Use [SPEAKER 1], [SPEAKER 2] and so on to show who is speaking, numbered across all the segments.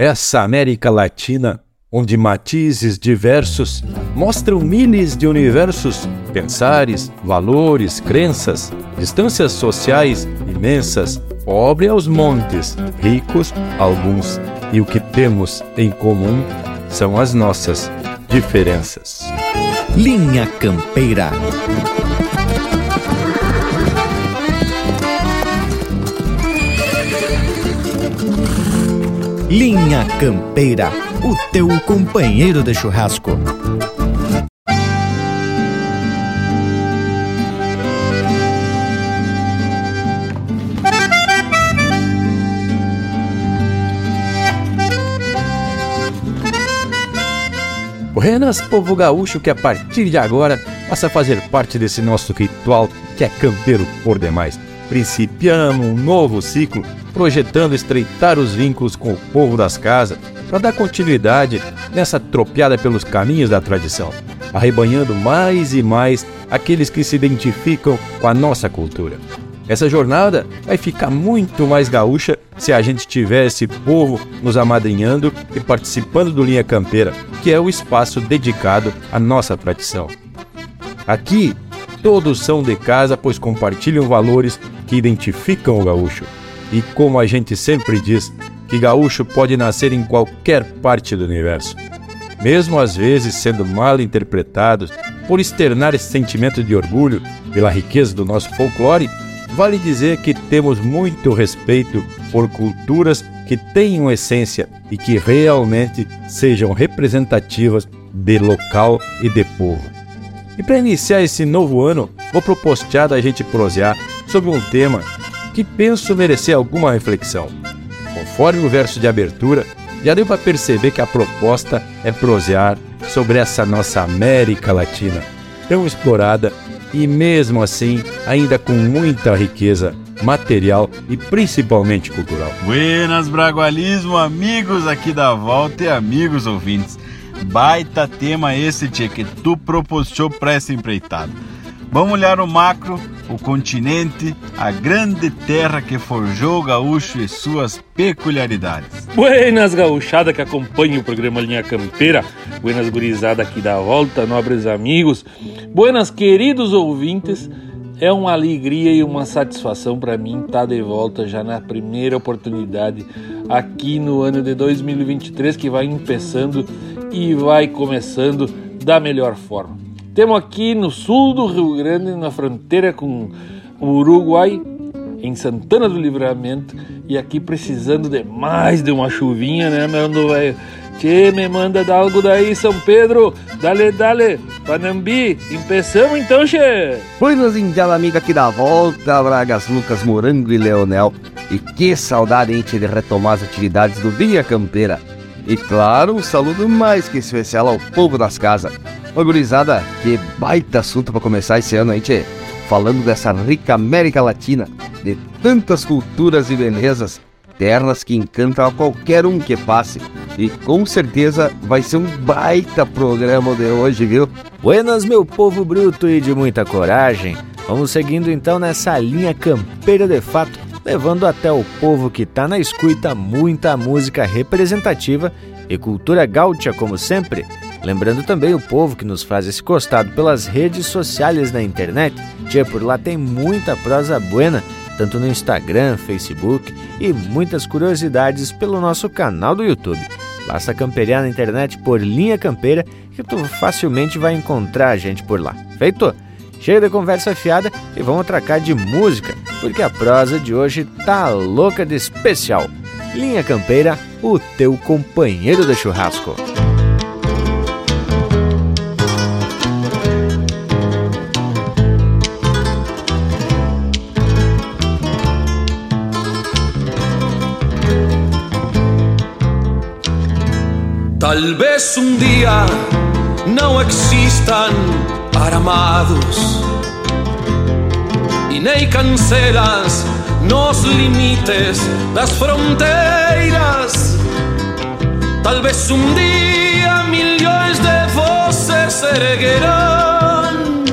[SPEAKER 1] Essa América Latina, onde matizes diversos mostram milhares de universos, pensares, valores, crenças, distâncias sociais imensas, pobre aos montes, ricos alguns, e o que temos em comum são as nossas diferenças.
[SPEAKER 2] Linha Campeira. Linha Campeira, o teu companheiro de churrasco.
[SPEAKER 1] Buenas, povo gaúcho que a partir de agora passa a fazer parte desse nosso ritual que é campeiro por demais. Principiamos um novo ciclo projetando estreitar os vínculos com o povo das casas para dar continuidade nessa tropeada pelos caminhos da tradição, arrebanhando mais e mais aqueles que se identificam com a nossa cultura. Essa jornada vai ficar muito mais gaúcha se a gente tiver esse povo nos amadrinhando e participando do Linha Campeira, que é o espaço dedicado à nossa tradição. Aqui, todos são de casa, pois compartilham valores que identificam o gaúcho. E como a gente sempre diz, que gaúcho pode nascer em qualquer parte do universo. Mesmo às vezes sendo mal interpretados por externar esse sentimento de orgulho pela riqueza do nosso folclore, vale dizer que temos muito respeito por culturas que tenham essência e que realmente sejam representativas de local e de povo. E para iniciar esse novo ano, vou propostear da gente prosear sobre um tema que penso merecer alguma reflexão. Conforme o verso de abertura, já deu para perceber que a proposta é prosear sobre essa nossa América Latina, tão explorada e mesmo assim ainda com muita riqueza material e principalmente cultural.
[SPEAKER 3] Buenas Bragualismo, amigos aqui da volta e amigos ouvintes. Baita tema esse, tchê, que tu propusou para essa empreitada. Vamos olhar o macro, o continente, a grande terra que forjou o gaúcho e suas peculiaridades.
[SPEAKER 4] Buenas gauchada que acompanha o programa Linha Campeira. Buenas gurizada aqui da volta, nobres amigos. Buenas queridos ouvintes. É uma alegria e uma satisfação para mim estar de volta já na primeira oportunidade aqui no ano de 2023 que vai começando e vai começando da melhor forma. Temos aqui no sul do Rio Grande, na fronteira com o Uruguai, em Santana do Livramento, e aqui precisando de mais de uma chuvinha, né, meu velho? Tchê, me manda dar algo daí, São Pedro. Dale, dale, Panambi. Empeçamos então, che.
[SPEAKER 5] Buenos indial amiga aqui da volta, Bragas, Lucas, Morango e Leonel. E que saudade, hein, de retomar as atividades do Vinha Campeira. E claro, um saludo mais que especial ao povo das casas. Ô gurizada, que baita assunto para começar esse ano, hein, tchê? Falando dessa rica América Latina, de tantas culturas e belezas, terras que encantam a qualquer um que passe. E com certeza vai ser um baita programa de hoje, viu?
[SPEAKER 2] Buenas, meu povo bruto e de muita coragem. Vamos seguindo então nessa linha campeira de fato, levando até o povo que tá na escuta muita música representativa e cultura gaúcha como sempre Lembrando também o povo que nos faz esse costado pelas redes sociais na internet. Tia, por lá tem muita prosa buena, tanto no Instagram, Facebook e muitas curiosidades pelo nosso canal do YouTube. Basta campear na internet por Linha Campeira que tu facilmente vai encontrar a gente por lá. Feito? Chega de conversa fiada e vamos atracar de música, porque a prosa de hoje tá louca de especial. Linha Campeira, o teu companheiro de churrasco.
[SPEAKER 6] Tal vez un día não existan aramados e nem cancelas nos limites das fronteiras. Tal vez um dia milhões de voces se erguerão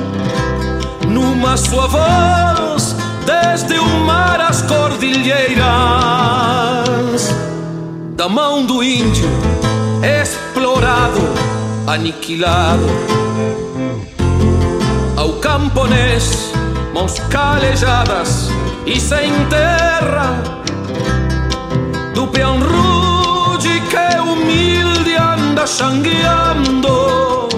[SPEAKER 6] numa sua voz desde o mar às cordilheiras
[SPEAKER 7] da mão do índio, explorado, aniquilado. Ao camponês, mãos calejadas e sem terra, do peão rude que humilde anda xangueando,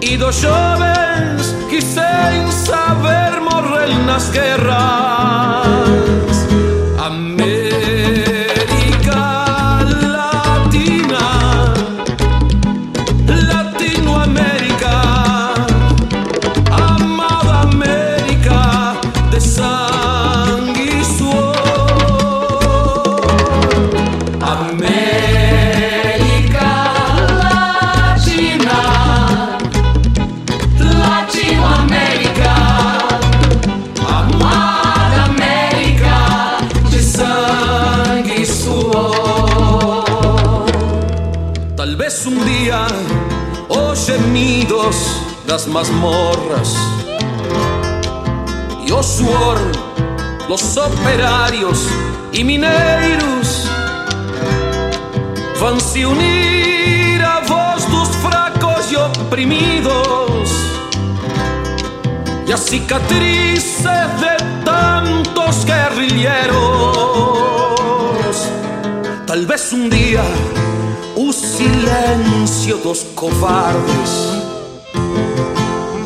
[SPEAKER 7] e dos jovens que sem saber morrer nas guerras. Das mazmorras. Y o suor, los operarios y mineiros van se unir a voz dos fracos y oprimidos. Y a cicatrices de tantos guerrilleros. Tal vez un día o silencio dos covardes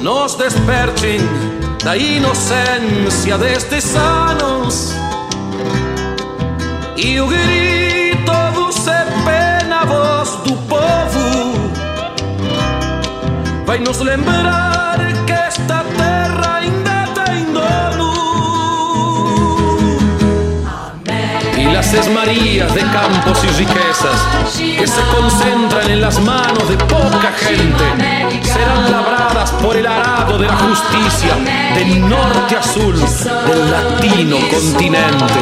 [SPEAKER 7] nos desperten da inocência destes anos. E o grito do pena voz do povo. Vai nos lembrar que esta terra las esmarías de campos y riquezas que se concentran en las manos de poca gente serán labradas por el arado de la justicia del norte a sur del latino continente.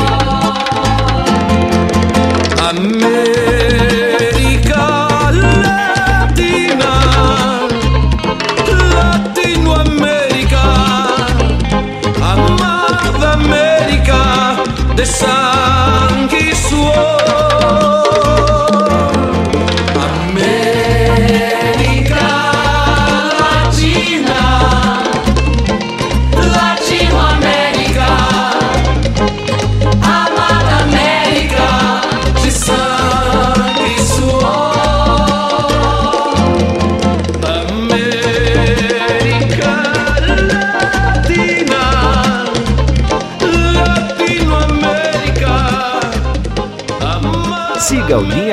[SPEAKER 7] América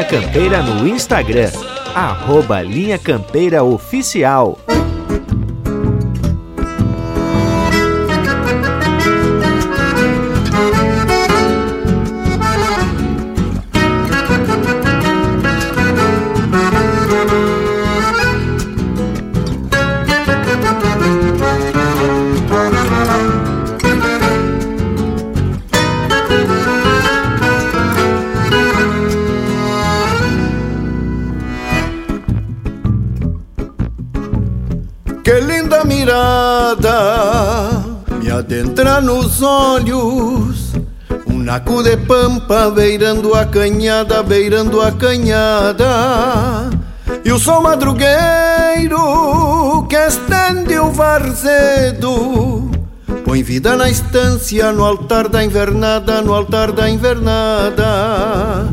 [SPEAKER 2] Linha Campeira no Instagram, arroba Linha Campeira Oficial.
[SPEAKER 8] Olhos. Um naco de pampa beirando a canhada, beirando a canhada. E o sol madrugueiro que estende o varzedo Põe vida na estância, no altar da invernada, no altar da invernada.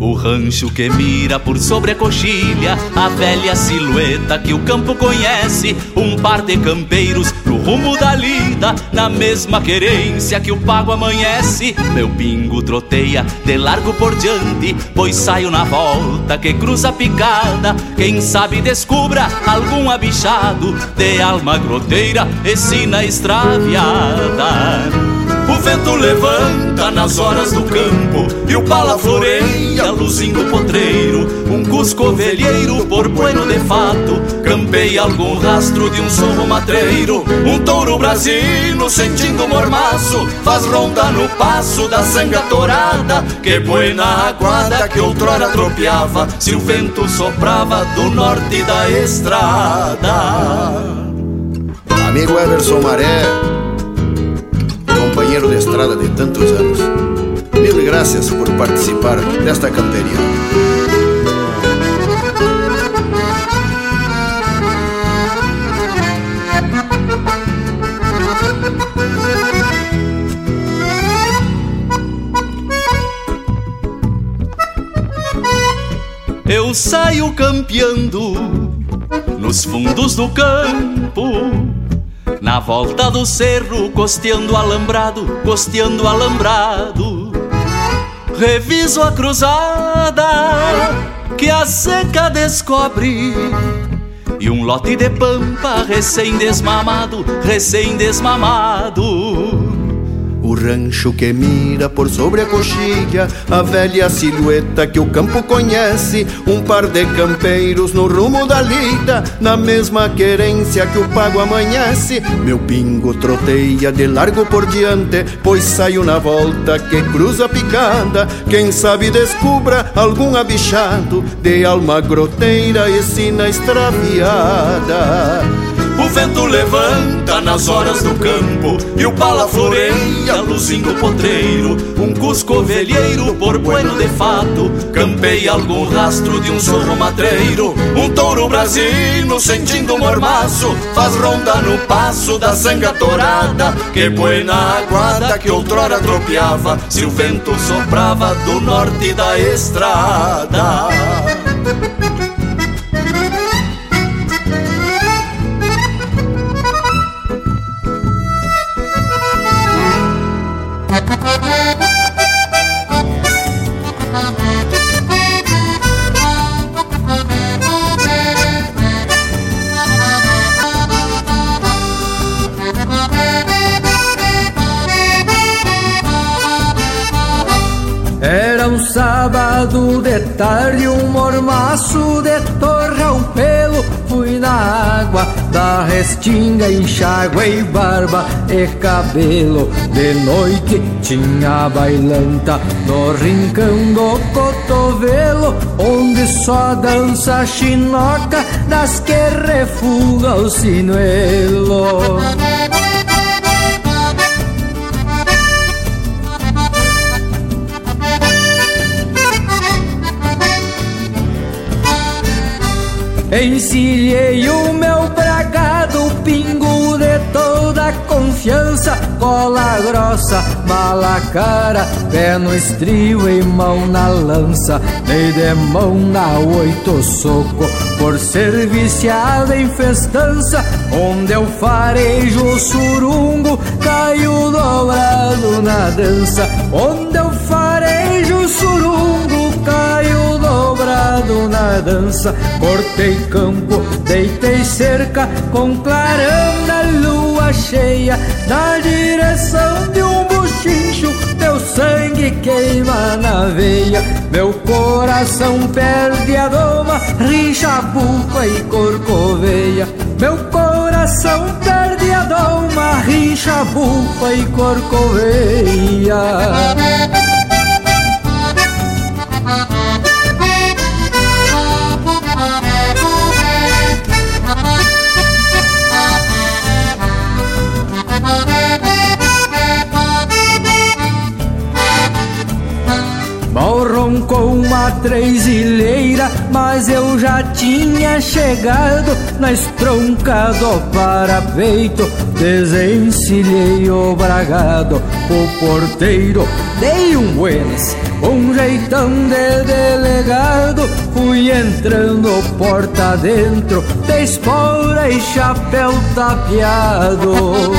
[SPEAKER 9] O rancho que mira por sobre a coxilha, a velha silhueta que o campo conhece, um par de campeiros rumo da lida, na mesma querência que o pago amanhece. Meu pingo troteia de largo por diante, pois saio na volta que cruza picada. Quem sabe descubra algum abichado de alma groteira e sina extraviada. O vento levanta nas horas do campo E o pala floreia, luzindo potreiro Um cusco ovelheiro, por bueno de fato Campeia algum rastro de um sorro matreiro Um touro brasino, sentindo mormaço Faz ronda no passo da sanga torada Que buena aguada que outrora tropeava Se o vento soprava do norte da estrada
[SPEAKER 8] Amigo Everson Maré companheiro de estrada de tantos anos. Mil graças por participar desta camperia.
[SPEAKER 9] Saio campeando nos fundos do campo na volta do cerro, costeando alambrado, costeando alambrado. Reviso a cruzada que a seca descobre. E um lote de pampa recém-desmamado, recém-desmamado.
[SPEAKER 8] O rancho que mira por sobre a coxilha, a velha silhueta que o campo conhece, um par de campeiros no rumo da lida, na mesma querência que o pago amanhece. Meu pingo troteia de largo por diante, pois saio na volta que cruza a picada. Quem sabe descubra algum abichado de alma groteira e sina extraviada.
[SPEAKER 9] O vento levanta nas horas do campo E o pala floreia, luzindo potreiro. Um cusco velheiro, por bueno de fato Campeia algum rastro de um sorro matreiro. Um touro brasino, sentindo mormaço Faz ronda no passo da sanga torada. Que buena aguada que outrora tropeava Se o vento soprava do norte da estrada
[SPEAKER 10] tarde, um mormaço de torra, um pelo. Fui na água da restinga, enxágue barba e cabelo. De noite tinha bailanta no rincão do cotovelo, onde só dança chinoca das que refuga o sinuelo. Encilhei o meu bragado, pingo de toda confiança, cola grossa, mala cara, pé no estribo e mão na lança, dei de mão na oito soco, por ser viciado em festança, onde eu farejo o surungo, caiu dobrado na dança, onde eu farejo o surungo, caiu dobrado na dança, cortei campo, deitei cerca, com clarão na lua cheia, na direção de um buchincho, teu sangue queima na veia, meu coração perde a doma, rixa, bufa e corcoveia, meu coração perde a doma, bufa e corcoveia. Roncou uma trêsilheira, mas eu já tinha chegado na estronca do parapeito. Desencilhei o bragado, o porteiro, dei um buenas, um jeitão de delegado. Fui entrando porta dentro, de espora e chapéu tapeado.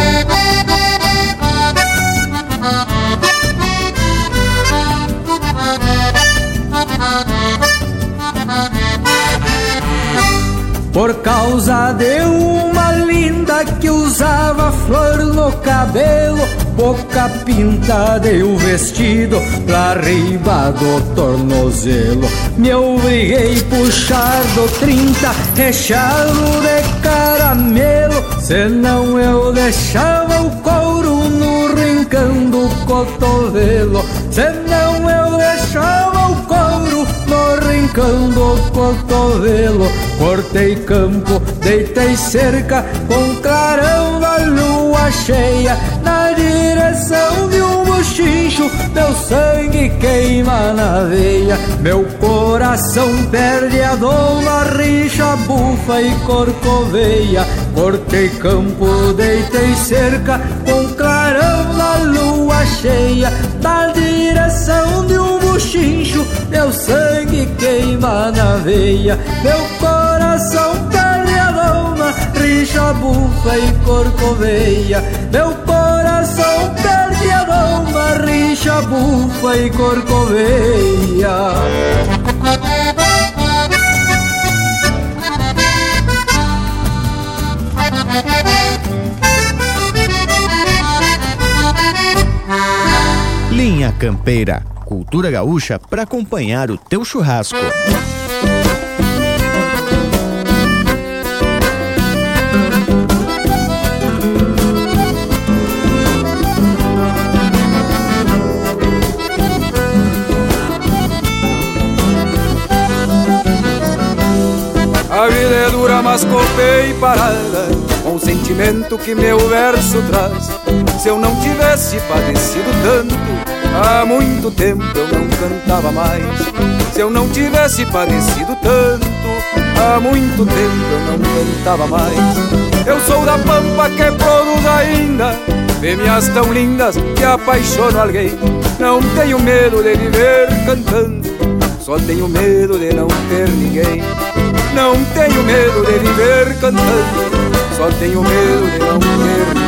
[SPEAKER 10] Por causa de uma linda que usava flor no cabelo, boca pintada e o vestido pra riba do tornozelo. Me obriguei puxar do trinta, recheado de caramelo, senão eu deixava o couro no rincão do cotovelo, senão no rincão do cotovelo. Cortei campo, deitei cerca com clarão da lua cheia na direção de um bochincho. meu sangue queima na veia, meu coração perde a doma, rixa, bufa e corcoveia. Cortei campo, deitei cerca, com clarão na lua cheia, na direção de buchincho, meu sangue queima na veia, meu coração perde a doma, rixa, bufa e corcoveia. Meu coração perde a doma, rixa, bufa e corcoveia.
[SPEAKER 2] Linha Campeira, cultura gaúcha para acompanhar o teu churrasco.
[SPEAKER 11] A vida é dura, mas copei parada Com o sentimento que meu verso traz Se eu não tivesse padecido tanto Há muito tempo eu não cantava mais. Se eu não tivesse padecido tanto Há muito tempo eu não cantava mais. Eu sou da pampa que produz ainda Fêmeas tão lindas que apaixono alguém. Não tenho medo de viver cantando Só tenho medo de não ter ninguém. Não tenho medo de viver cantando, só tenho medo de não ter ninguém.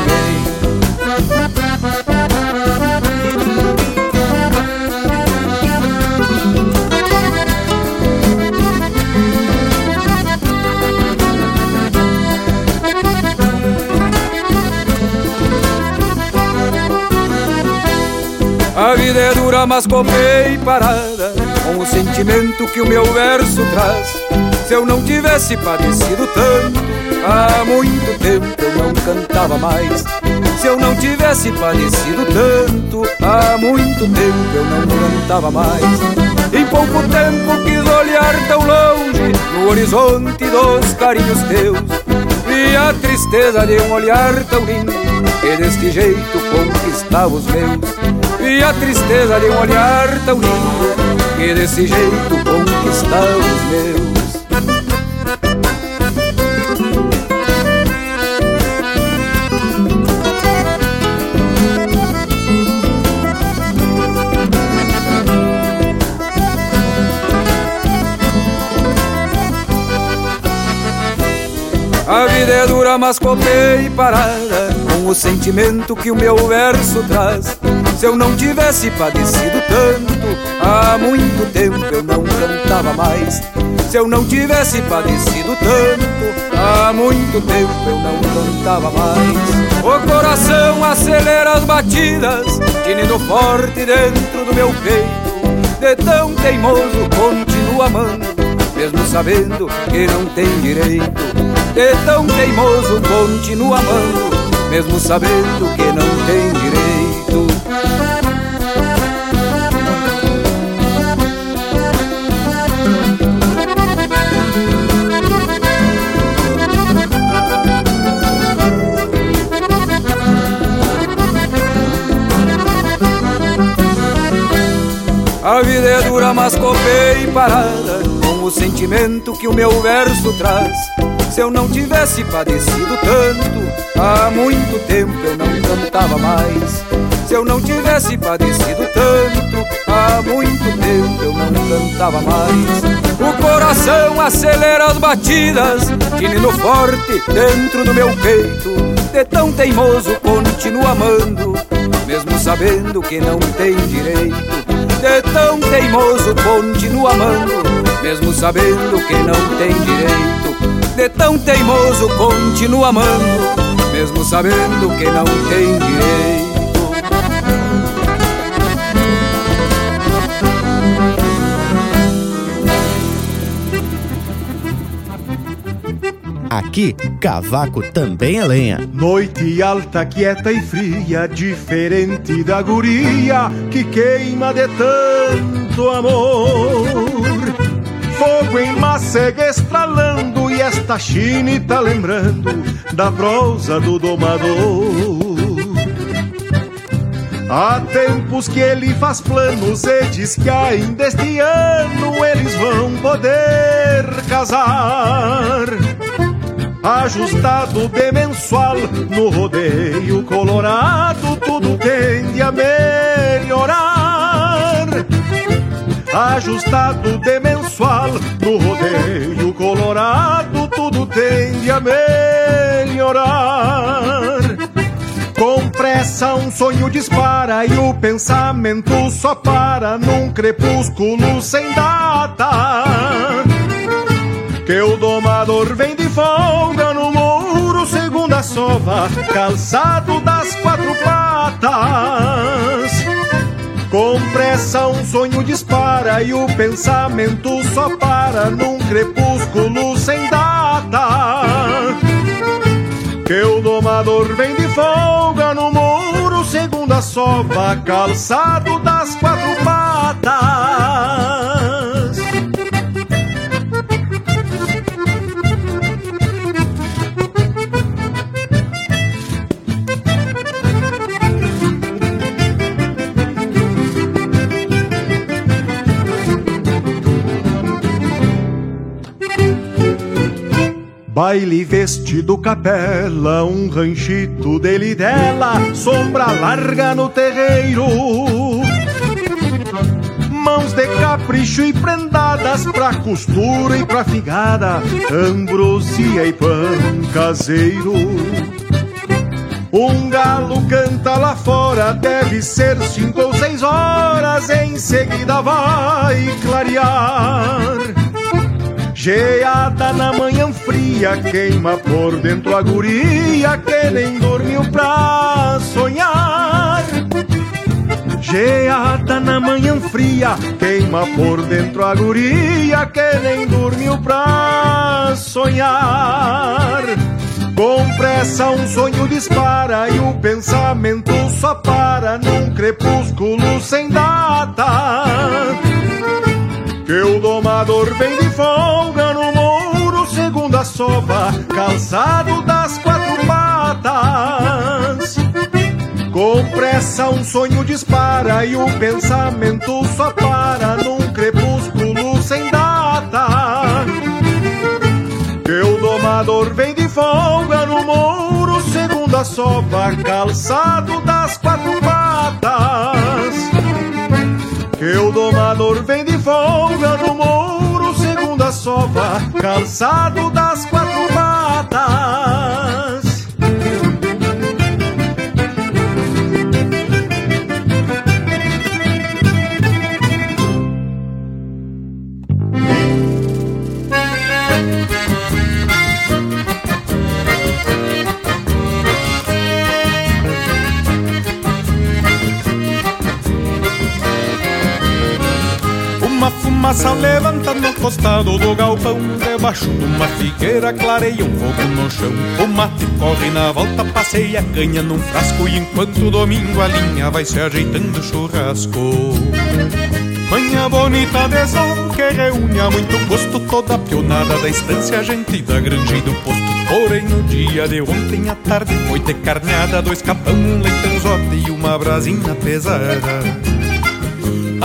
[SPEAKER 11] A vida é dura, mas copei parada Com o sentimento que o meu verso traz. Se eu não tivesse padecido tanto Há muito tempo eu não cantava mais. Se eu não tivesse padecido tanto Há muito tempo eu não cantava mais. Em pouco tempo quis olhar tão longe No horizonte dos carinhos teus. E a tristeza de um olhar tão lindo Que deste jeito conquistava os meus e a tristeza de um olhar tão lindo Que desse jeito conquistava os meus. A vida é dura, mas copei parada Com o sentimento que o meu verso traz Se eu não tivesse padecido tanto Há muito tempo eu não cantava mais Se eu não tivesse padecido tanto Há muito tempo eu não cantava mais O coração acelera as batidas Tinindo forte dentro do meu peito De tão teimoso continuo amando mesmo sabendo que não tem direito. De tão teimoso continua amando, mesmo sabendo que não tem direito. A vida é dura, mas copei parada Com o sentimento que o meu verso traz. Se eu não tivesse padecido tanto Há muito tempo eu não cantava mais. Se eu não tivesse padecido tanto Há muito tempo eu não cantava mais. O coração acelera as batidas Tinindo forte dentro do meu peito. De tão teimoso continuo amando Mesmo sabendo que não tem direito de tão teimoso continuo amando, mesmo sabendo que não tem direito. De tão teimoso continuo amando, mesmo sabendo que não tem direito.
[SPEAKER 2] Aqui, cavaco também é lenha.
[SPEAKER 12] Noite alta, quieta e fria, diferente da guria que queima de tanto amor. Fogo em macega estralando e esta chinita lembrando da prosa do domador. Há tempos que ele faz planos e diz que ainda este ano eles vão poder casar. Ajustado de mensual no rodeio colorado, tudo tende a melhorar. Ajustado de mensual no rodeio colorado, tudo tende a melhorar. Com pressa um sonho dispara e o pensamento só para num crepúsculo sem data. Que o domador vem de folga no muro, segunda sova, calçado das quatro patas. Com pressa um sonho dispara e o pensamento só para num crepúsculo sem data. Que o domador vem de folga no muro, segunda sova, calçado das quatro patas. Baile vestido capela, um ranchito dele e dela, sombra larga no terreiro. Mãos de capricho e prendadas pra costura e pra figada, ambrosia e pão caseiro. Um galo canta lá fora, deve ser cinco ou seis horas, em seguida vai clarear. Geada na manhã fria, queima por dentro a guria que nem dormiu pra sonhar. Geada na manhã fria, queima por dentro a guria que nem dormiu pra sonhar. Com pressa um sonho dispara e o pensamento só para num crepúsculo sem data. Que o domador vem de folga no mouro, segunda sova, calçado das quatro patas. Com pressa um sonho dispara e o pensamento só para num crepúsculo sem data. Que o domador vem de folga no mouro, segunda sova, calçado das quatro patas. Que o domador vem de folga no mouro, segunda sova, calçado das quatro patas.
[SPEAKER 13] Fumaça levanta no costado do galpão. Debaixo de uma figueira clareia um fogo no chão. O mate corre na volta, passeia a canha num frasco. E enquanto domingo a linha vai se ajeitando churrasco. Manhã bonita de sol que reúne a muito gosto Toda a pionada da estância, gente da granja e do posto Porém no dia de ontem à tarde foi ter carneada Dois capão, um leitãozote e uma brasinha pesada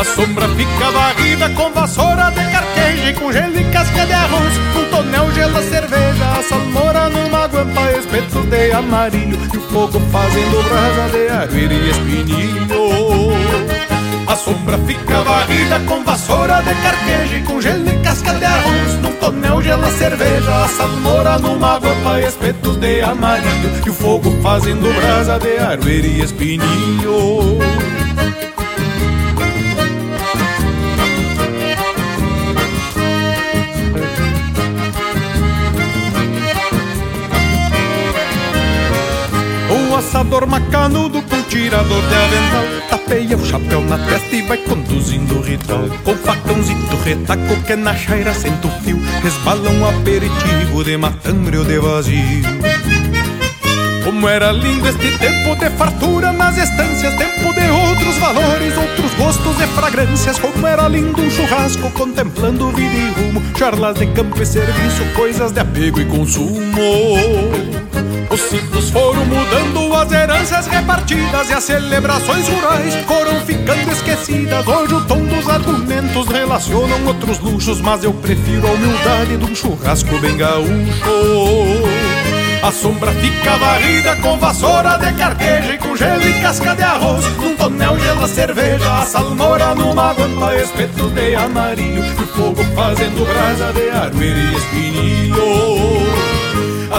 [SPEAKER 13] a sombra fica varrida com vassoura de carqueja e com gelo e casca de arroz. Um tonel gela cerveja, a salmoura numa guampa, espetos de amarilho e o fogo fazendo brasa de arvir e espinilho. A sombra fica varrida com vassoura de carqueja e com gelo e casca de arroz. Num tonel gela cerveja, a salmoura numa guampa, espetos de amarilho e o fogo fazendo brasa de arvir e espinilho. O assador macanudo com tirador de avental. Tapeia o chapéu na testa e vai conduzindo o ritual Com facãozito retaco que na chaira senta o fio. Resbala um aperitivo de matambre ou de vazio. Como era lindo este tempo de fartura nas estâncias, tempo de outros valores, outros gostos e fragrâncias. Como era lindo um churrasco contemplando vida e rumo, charlas de campo e serviço, coisas de apego e consumo. Os ciclos foram mudando, as heranças repartidas e as celebrações rurais foram ficando esquecidas. Hoje o tom dos argumentos relacionam outros luxos, mas eu prefiro a humildade de um churrasco bem gaúcho. A sombra fica varrida com vassoura de carqueja e com gelo e casca de arroz. Num tonel gela cerveja, a salmoura numa guampa, espeto de amarilho. E fogo fazendo brasa de armeira e espinilho.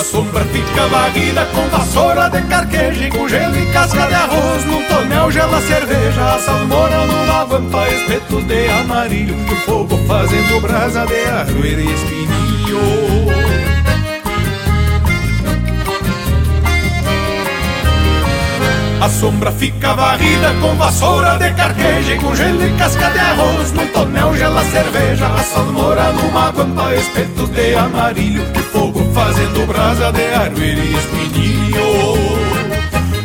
[SPEAKER 13] Sombra fica varrida com vassoura de carqueja e com gelo e casca de arroz. Num tonel gela cerveja, a salmoura numa guampa, espeto de amarilho. E fogo fazendo brasa de armeira e espinilho. Sombra fica varrida com vassoura de carqueja e com gelo e casca de arroz. No tonel gela cerveja, a salmoura numa guampa, espetos de amarilho e fogo fazendo brasa de armeira e espinilho.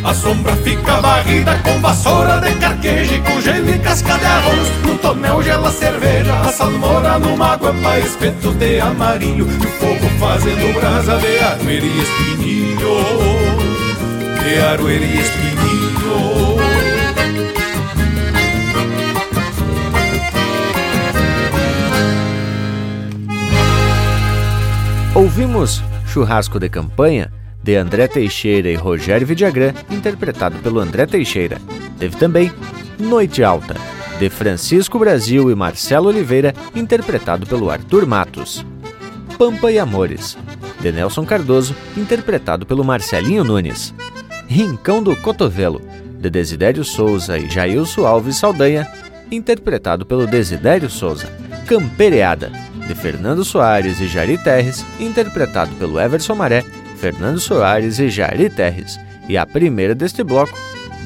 [SPEAKER 13] A sombra fica varrida com vassoura de carqueja e com gelo e casca de arroz. No tonel gela cerveja, a salmoura numa guampa, espetos de amarilho e fogo fazendo brasa de armeira e espinilho de Aroeira e Espinho.
[SPEAKER 2] Ouvimos Churrasco de Campanha de André Teixeira e Rogério Vidagrã, interpretado pelo André Teixeira. Teve também Noite Alta, de Francisco Brasil e Marcelo Oliveira, interpretado pelo Arthur Matos. Pampa e Amores, de Nelson Cardoso, interpretado pelo Marcelinho Nunes. Rincão do Cotovelo, de Desidério Souza e Jailson Alves Saldanha, interpretado pelo Desidério Souza. Campereada, de Fernando Soares e Jari Terres, interpretado pelo Everson Maré, Fernando Soares e Jari Terres. E a primeira deste bloco,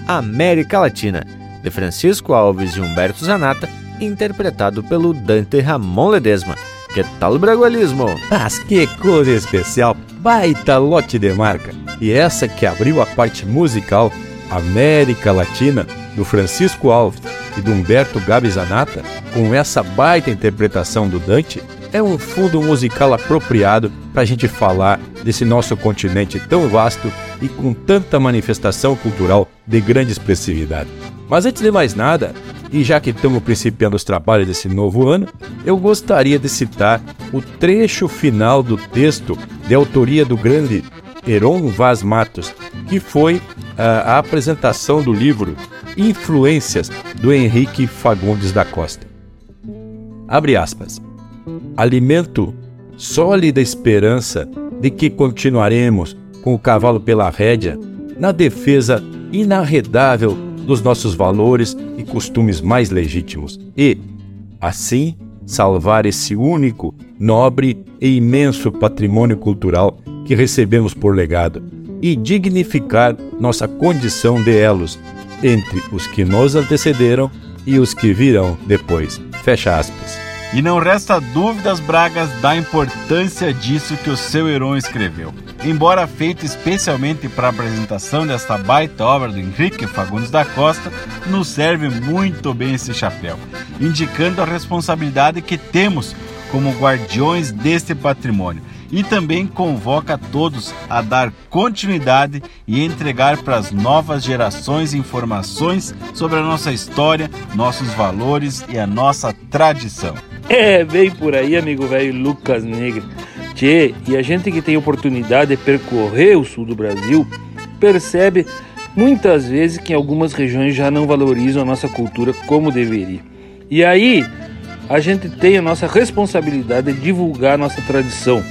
[SPEAKER 2] América Latina, de Francisco Alves e Humberto Zanata, interpretado pelo Dante Ramon Ledesma. Que tal o bragualismo?
[SPEAKER 1] Mas que coisa especial! Baita lote de marca! E essa que abriu a parte musical América Latina do Francisco Alves e do Humberto Gabi Zanata, com essa baita interpretação do Dante, é um fundo musical apropriado para a gente falar desse nosso continente tão vasto e com tanta manifestação cultural de grande expressividade. Mas antes de mais nada, e já que estamos principiando os trabalhos desse novo ano, eu gostaria de citar o trecho final do texto de autoria do grande Heron Vaz Matos, que foi a, a apresentação do livro Influências do Henrique Fagundes da Costa. Abre aspas. Alimento sólida esperança de que continuaremos com o cavalo pela rédea na defesa inarredável dos nossos valores e costumes mais legítimos e, assim, salvar esse único, nobre e imenso patrimônio cultural que recebemos por legado e dignificar nossa condição de elos entre os que nos antecederam e os que virão depois. Fecha aspas.
[SPEAKER 3] E não resta dúvidas, Bragas, da importância disso que o seu Heron escreveu. Embora feito especialmente para a apresentação desta baita obra do Henrique Fagundes da Costa, nos serve muito bem esse chapéu, indicando a responsabilidade que temos como guardiões deste patrimônio e também convoca todos a dar continuidade e entregar para as novas gerações informações sobre a nossa história, nossos valores e a nossa tradição.
[SPEAKER 4] É, bem por aí, amigo velho Lucas Negre. Tchê, e a gente que tem oportunidade de percorrer o sul do Brasil percebe muitas vezes que algumas regiões já não valorizam a nossa cultura como deveria. E aí, a gente tem a nossa responsabilidade de divulgar a nossa tradição,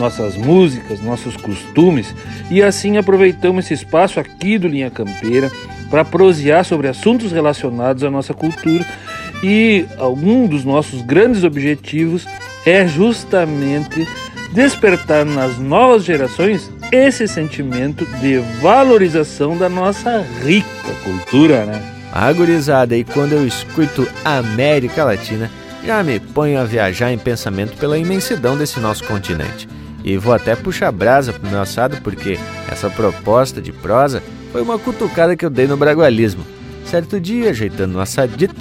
[SPEAKER 4] nossas músicas, nossos costumes e assim aproveitamos esse espaço aqui do Linha Campeira para prosear sobre assuntos relacionados à nossa cultura e algum dos nossos grandes objetivos é justamente despertar nas novas gerações esse sentimento de valorização da nossa rica cultura, né?
[SPEAKER 2] Agorizada, e quando eu escuto América Latina, já me ponho a viajar em pensamento pela imensidão desse nosso continente E vou até puxar brasa pro meu assado porque essa proposta de prosa foi uma cutucada que eu dei no bragualismo. Certo dia, ajeitando um assadito,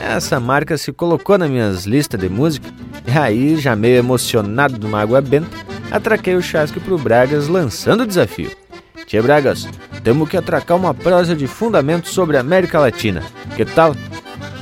[SPEAKER 2] essa marca se colocou nas minhas listas de música e aí, já meio emocionado de uma água benta, atraquei o chasque pro Bragas lançando o desafio. Tia Bragas, temos que atracar uma prosa de fundamento sobre a América Latina. Que tal?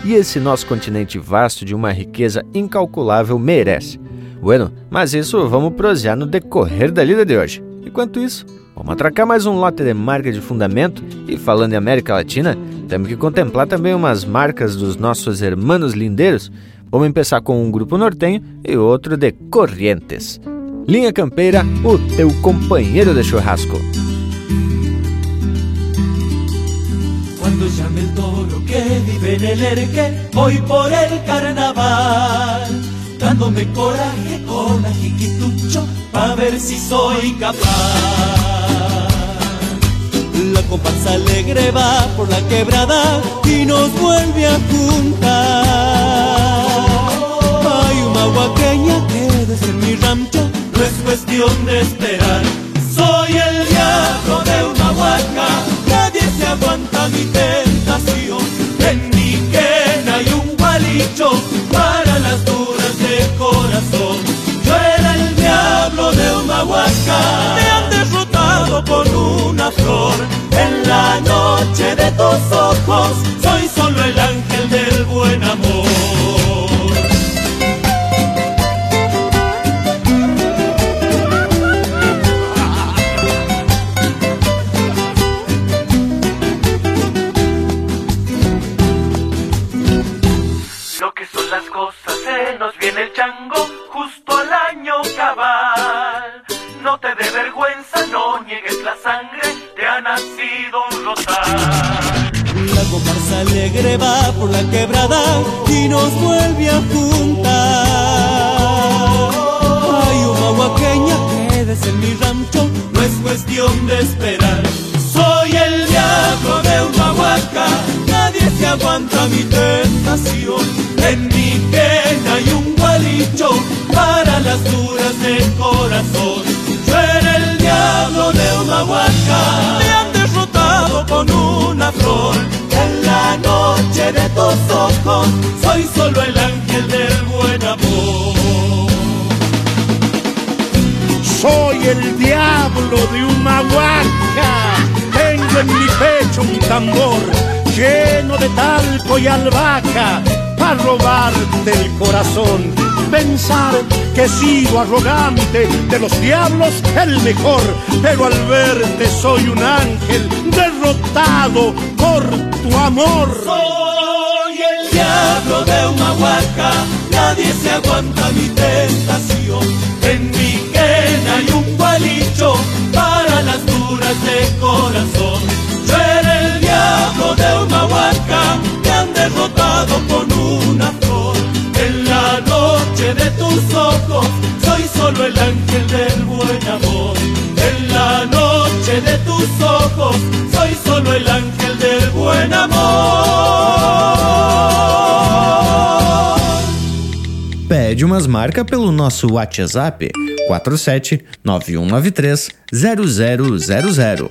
[SPEAKER 2] E esse nosso continente vasto de uma riqueza incalculável merece. Bueno, mas isso vamos prosear no decorrer da lida de hoje. Enquanto isso, vamos atracar mais um lote de marca de fundamento e falando em América Latina, temos que contemplar também umas marcas dos nossos hermanos lindeiros. Vamos começar com um grupo nortenho e outro de Corrientes. Linha Campeira, o teu companheiro de churrasco.
[SPEAKER 14] Cuando llame el toro que vive en el erque, voy por el carnaval, dándome coraje con ajiquitucho, pa' ver si soy capaz. La comparsa alegre va por la quebrada y nos vuelve a juntar. Hay una huaqueña que desde mi rancho no es cuestión de esperar. Soy el diablo de una huaca, nadie se aguanta mi tentación. En mi quena hay un gualicho para con una flor. En la noche de tus ojos, soy solo el ángel del buen amor. Niegues la sangre, te ha nacido un rosal. La comparsa alegre va por la quebrada y nos vuelve a juntar. Hay una huaqueña que desde mi rancho no es cuestión de esperar. Soy el diablo de una huaca, nadie se aguanta mi tentación. En mi pena hay un gualicho para las duras del corazón. Huaca, me han derrotado con una flor. En la noche de tus ojos, soy solo el ángel del buen amor.
[SPEAKER 12] Soy el diablo de una huaca. Tengo en mi pecho un tambor lleno de talco y albahaca para robarte el corazón. Pensar que he arrogante, de los diablos el mejor, pero al verte soy un ángel derrotado por tu amor.
[SPEAKER 14] Soy el diablo de una huaca, nadie se aguanta mi tentación. En mi quena hay un gualicho para las duras de corazón. Yo era el diablo de una huaca, me han derrotado con una tus ojos, soy solo el ángel del buen amor. En la noche de tus ojos, soy solo el ángel del buen amor.
[SPEAKER 2] Pede umas marcas pelo nosso WhatsApp 47 9193 0000.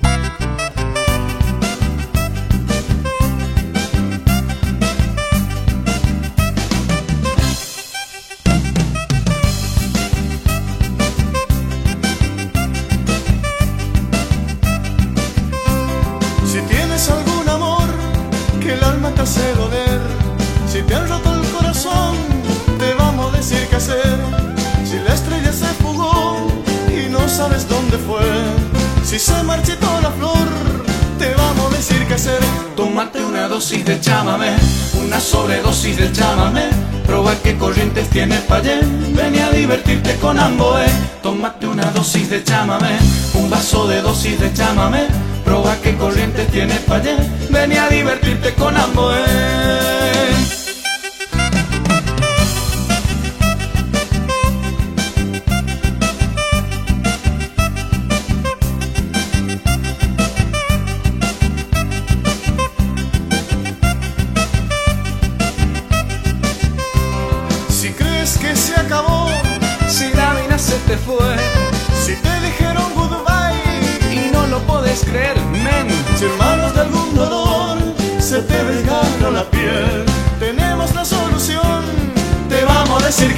[SPEAKER 14] Dosis de chámame, una sobredosis de chámame. Proba qué corrientes tienes pa' allá. Ven a divertirte con Amboé. Tómate una dosis de chámame, un vaso de dosis de chámame. Proba qué corrientes tienes pa' allá. Ven a divertirte con Amboé.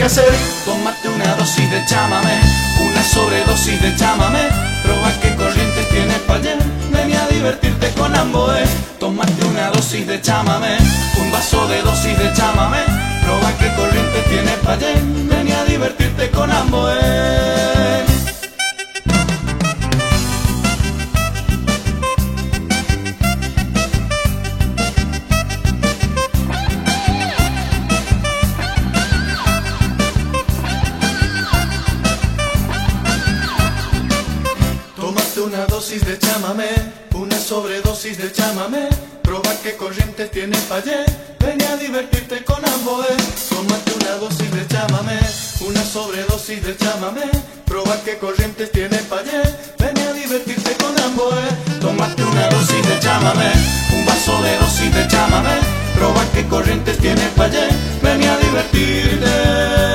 [SPEAKER 15] Hacer.
[SPEAKER 14] Tómate una dosis de chámame, una sobredosis de chámame. Proba qué corriente tienes para. Ven a divertirte con Amboé. Tómate una dosis de chámame, un vaso de dosis de chámame. Proba qué corriente tienes para. Ven a divertirte con Amboé.
[SPEAKER 15] Proba qué corriente tiene payé, ven a divertirte con Amboé. Tómate una dosis de chámame, una sobredosis de chámame. Proba qué corrientes tiene payé, ven a divertirte con Amboé.
[SPEAKER 14] Tómate una dosis de chámame, un vaso de dosis de chámame. Proba qué corrientes tiene payé, ven a divertirte.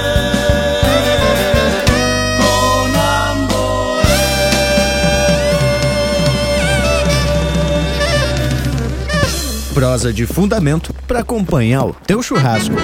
[SPEAKER 2] Prosa de fundamento para acompanhar o teu churrasco.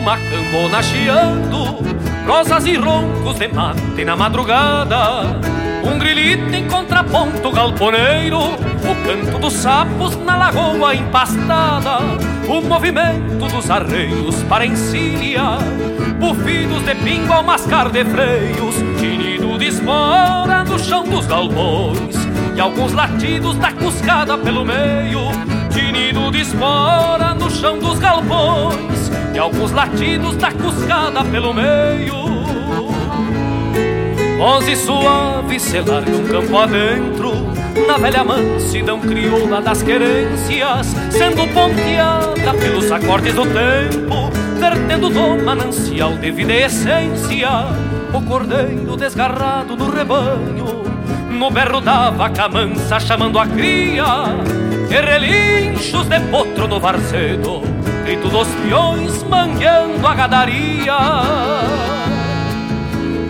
[SPEAKER 6] Uma cambona chiando Rosas e roncos de mate na madrugada. Um grilhito em contraponto galponeiro O canto dos sapos na lagoa empastada O movimento dos arreios para encilha Bufidos de pingo ao mascar de freios Tinido de espora no chão dos galpões E alguns latidos da cuscada pelo meio Tinido de espora no chão dos galpões Alguns latidos da cuscada pelo meio. Voz suave se larga um campo adentro Na velha mansidão crioula das querências Sendo ponteada pelos acordes do tempo Vertendo do manancial de vida e essência O cordeiro desgarrado no rebanho No berro da vaca mansa chamando a cria E relinchos de potro no varzedo Grito dos peões mangueando a gadaria.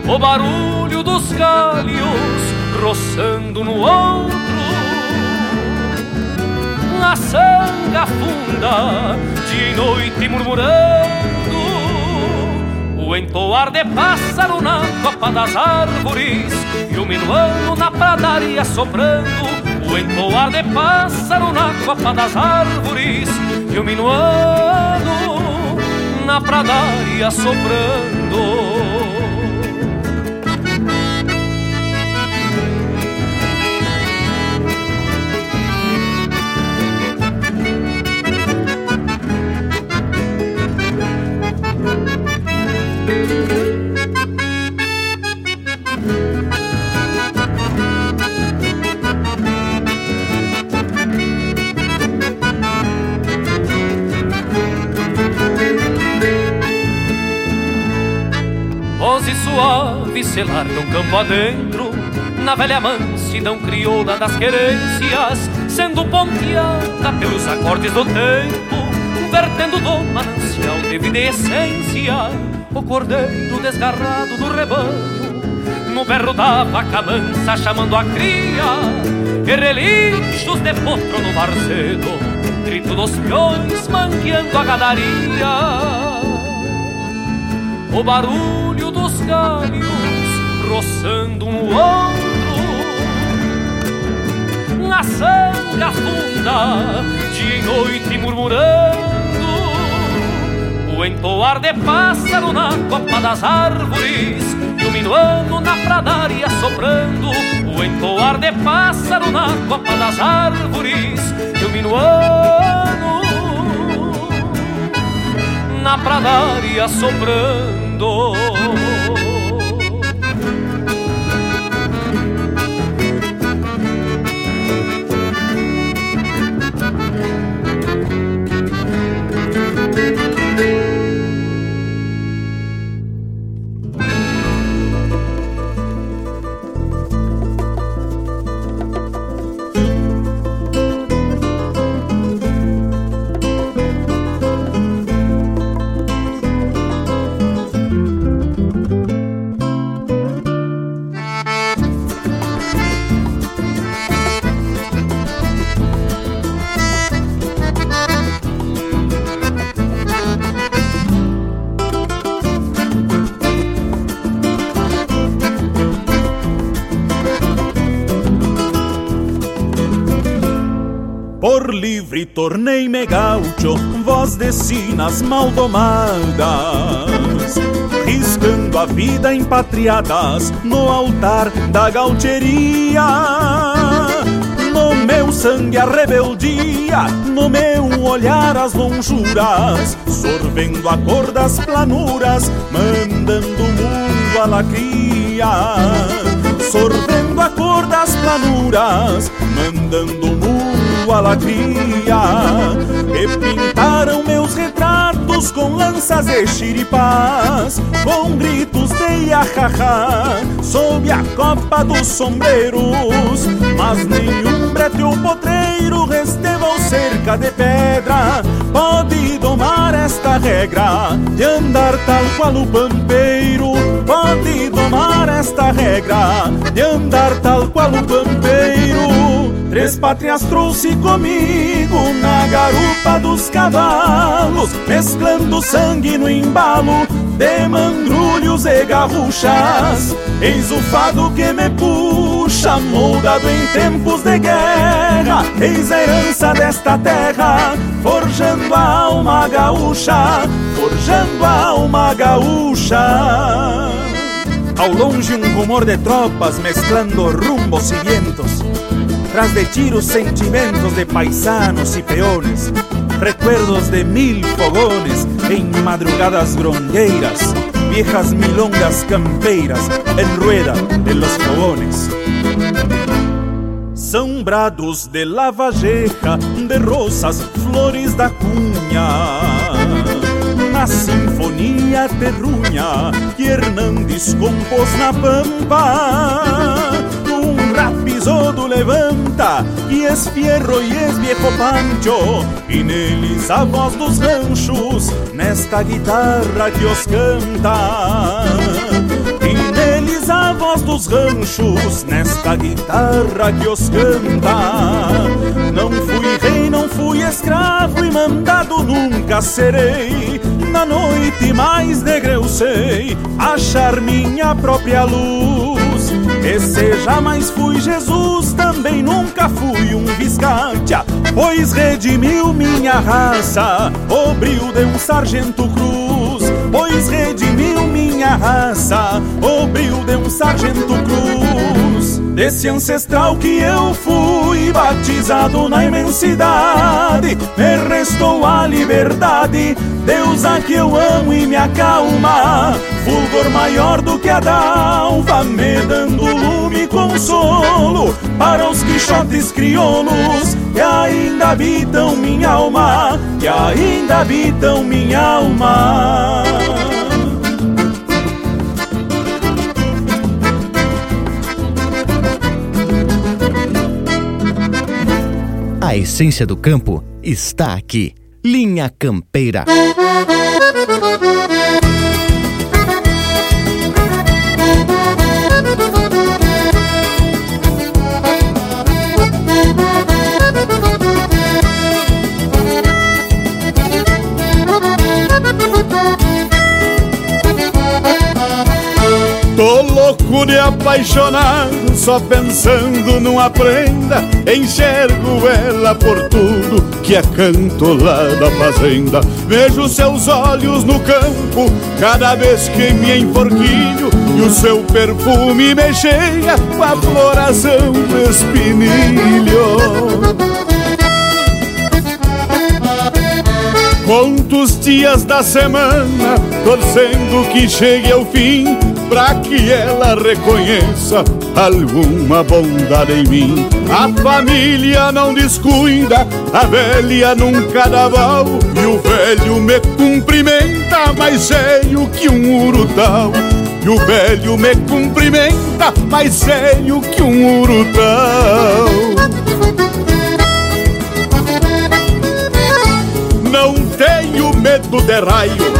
[SPEAKER 6] O barulho dos galhos roçando no ombro, a sanga funda de noite murmurando, o entoar de pássaro na copa das árvores e o minuano na pradaria soprando, o entoar de pássaro na copa das árvores e o minuano na pradaria soprando. Se larga um campo adentro Na velha mansidão crioula das querências Sendo ponteada pelos acordes do tempo Vertendo do manancial de vida e essência O cordeiro desgarrado do rebanho No berro da vaca mansa chamando a cria E relinchos de potro no varzedo Grito dos peões manqueando a gadaria. O barulho dos galhos roçando no ombro, na sanga funda, dia e noite murmurando, o entoar de pássaro na copa das árvores, o minuano na pradaria soprando, o entoar de pássaro na copa das árvores, o minuano na pradaria soprando.
[SPEAKER 12] Livre tornei-me gaucho, voz de sinas mal domadas, riscando a vida em patriadas no altar da gaucheria. No meu sangue a rebeldia, no meu olhar as lonjuras, sorvendo a cor das planuras, mandando o mundo a lacria. Sorvendo a cor das planuras, mandando o mundo a lacria. E pintaram meus retratos com lanças e xiripás, com gritos de iahaha, sob a copa dos sombreiros. Mas nenhum brete ou potreiro resteva cerca de pedra pode domar esta regra de andar tal qual o pampeiro. Pode domar esta regra de andar tal qual o pampeiro. Três pátrias trouxe comigo na garupa dos cavalos, mesclando sangue no embalo de mangrulhos e garruchas. Eis o fado que me puxa, moldado em tempos de guerra. Eis a herança desta terra, forjando a alma gaúcha, forjando a alma gaúcha. Ao longe um rumor de tropas mesclando rumbos e vientos Tras de tiros sentimentos de paisanos y peones Recuerdos de mil fogones en madrugadas grongueiras Viejas milongas campeiras en rueda de los fogones Sombrados de lavageja, de rosas, flores da cunha na sinfonia terrunha que Hernandes compôs na pampa. Rapisodo levanta e es fierro e es viejo pancho e neles a voz dos ranchos nesta guitarra que os canta. E neles a voz dos ranchos nesta guitarra que os canta. Não fui rei, não fui escravo e mandado nunca serei na noite mais negra eu sei achar minha própria luz. E se jamais fui Jesus, também nunca fui um viscacha, pois redimiu minha raça, o brilho de um sargento cruz. Pois redimiu minha raça, o brilho de um sargento cruz. Desse ancestral que eu fui, batizado na imensidade, me restou a liberdade Deus a que eu amo e me acalma, fulgor maior do que a dalva, me dando lume e consolo para os quixotes crioulos que ainda habitam minha alma, que ainda habitam minha alma.
[SPEAKER 2] A essência do campo está aqui. Linha Campeira.
[SPEAKER 16] Louco apaixonado, só pensando numa prenda. Enxergo ela por tudo que é canto lá da fazenda. Vejo seus olhos no campo cada vez que me enforquilho. E o seu perfume me cheia com a floração do espinilho. Conto os dias da semana, torcendo que chegue ao fim, pra que ela reconheça alguma bondade em mim. A família não descuida, a velha nunca dá val, e o velho me cumprimenta, mais sério que um urutau. E o velho me cumprimenta, mais sério que um urutau. Não tenho medo de raio,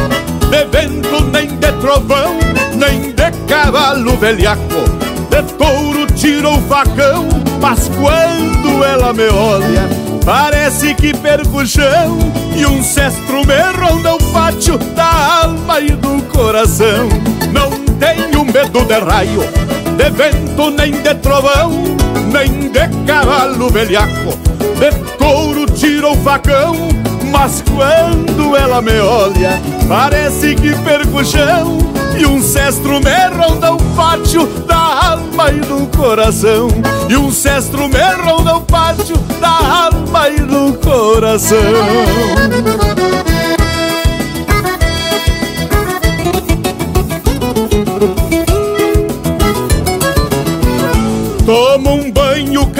[SPEAKER 16] de vento nem de trovão, nem de cavalo velhaco, de touro tiro o facão, mas quando ela me olha, parece que perco o chão. E um cestro me ronda o pátio da alma e do coração. Não tenho medo de raio, de vento nem de trovão, nem de cavalo velhaco
[SPEAKER 12] De touro tiro o facão Mas quando ela me olha Parece que perco o chão E um cestro me ronda o pátio Da alma e do coração. E um cestro me ronda o pátio Da alma e do coração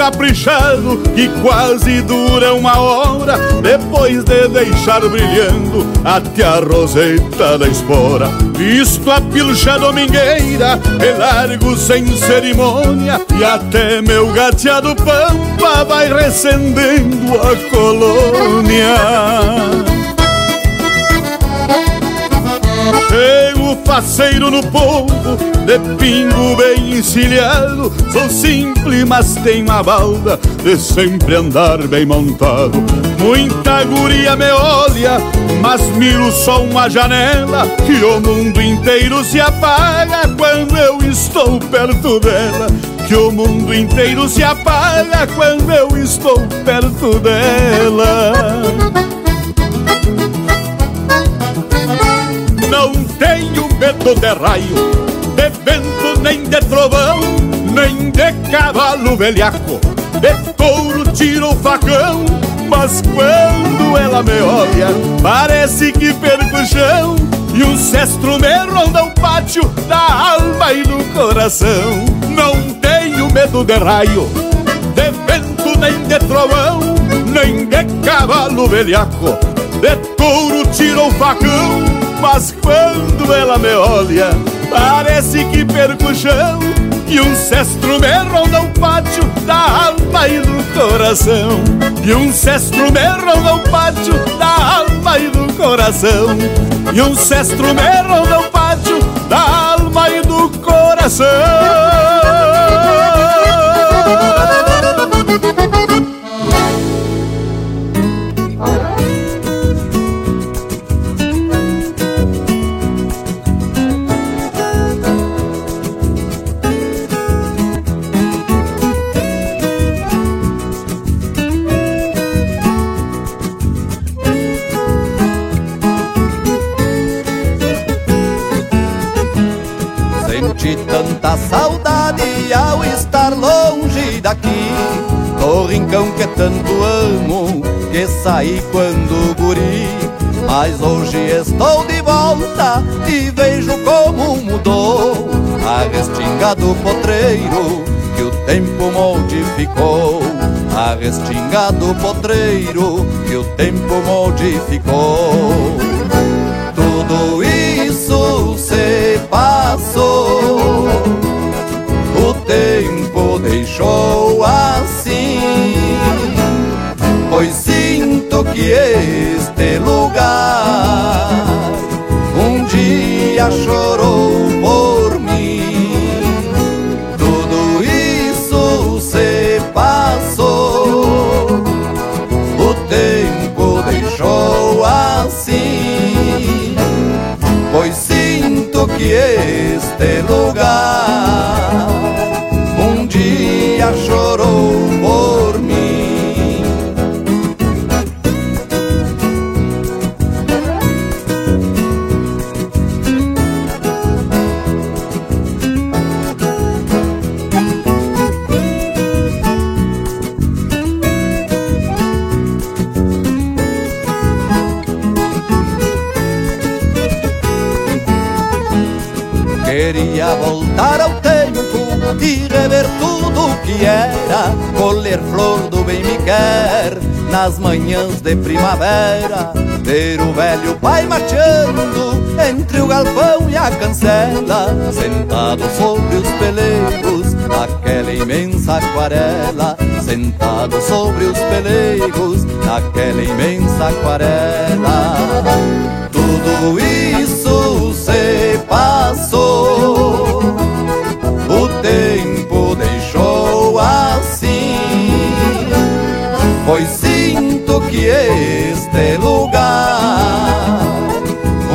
[SPEAKER 12] caprichado que quase dura uma hora Depois de deixar brilhando até a roseta da espora. Visto a pilcha domingueira, e largo sem cerimônia E até meu gateado pampa vai recendendo a colônia Chego faceiro no povo, de pingo bem encilhado Sou simples, mas tenho a balda de sempre andar bem montado. Muita guria me olha, mas miro só uma janela Que o mundo inteiro se apaga quando eu estou perto dela. Que o mundo inteiro se apaga quando eu estou perto dela não tenho medo de raio, de vento nem de trovão, nem de cavalo velhaco, de touro tiro o facão. Mas quando ela me olha, parece que perco o chão. E um cestro me ronda o pátio da alma e do coração. Não tenho medo de raio, de vento nem de trovão Nem de cavalo velhaco, de touro tiro o facão mas quando ela me olha, parece que perco o chão. E um cestro me ronda o pátio da alma e do coração. E um cestro me ronda o pátio da alma e do coração. E um cestro me ronda o pátio da alma e do coração
[SPEAKER 17] saí quando guri Mas hoje estou de volta e vejo como mudou A restinga do potreiro que o tempo modificou. A restinga do potreiro que o tempo modificou este lugar Um dia chorou por mim. Tudo isso se passou O tempo deixou assim. Pois sinto que este lugar Um dia chorou Colher flor do bem me quer nas manhãs de primavera. Ver o velho pai marchando entre o galpão e a cancela Sentado sobre os pelegos naquela imensa aquarela. Sentado sobre os pelegos naquela imensa aquarela. Tudo isso que este lugar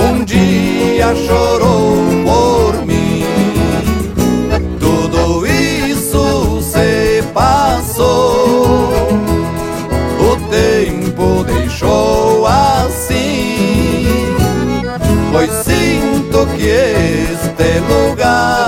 [SPEAKER 17] um dia chorou por mim. Tudo isso se passou, o tempo deixou assim. Pois sinto que este lugar.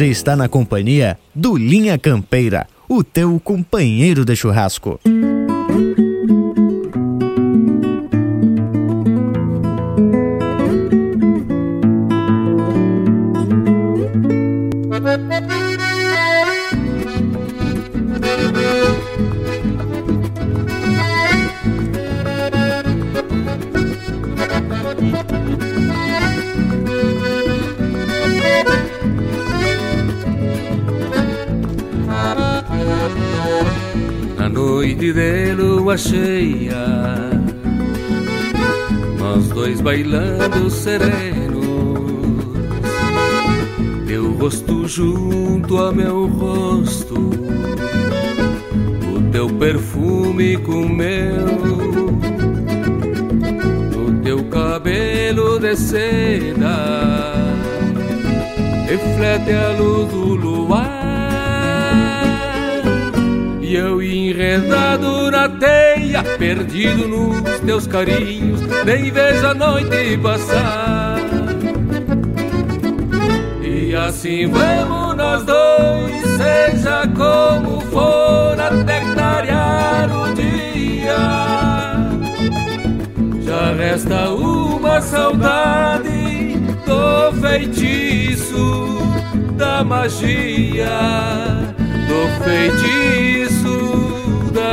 [SPEAKER 2] Você está na companhia do Linha Campeira, o teu companheiro de churrasco.
[SPEAKER 7] Noite de lua cheia, nós dois bailando serenos, teu rosto junto a meu rosto, o teu perfume com meu, o teu cabelo de seda, reflete a luz do luar. E eu enredado na teia, perdido nos teus carinhos, nem vejo a noite passar. E assim vamos nós dois, seja como for, até clarear o dia. Já resta uma saudade do feitiço da magia do feitiço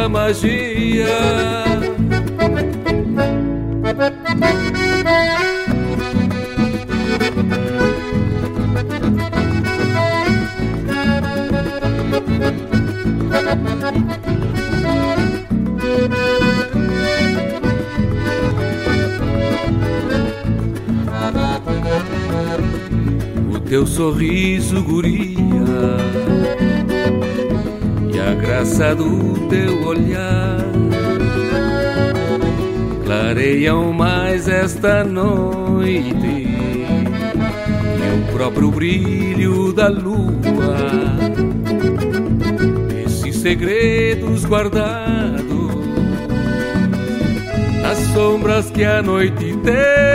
[SPEAKER 7] magia. O teu sorriso, guria a graça do teu olhar clareiam mais esta noite e o próprio brilho da lua. Esses segredos guardados nas sombras que a noite tem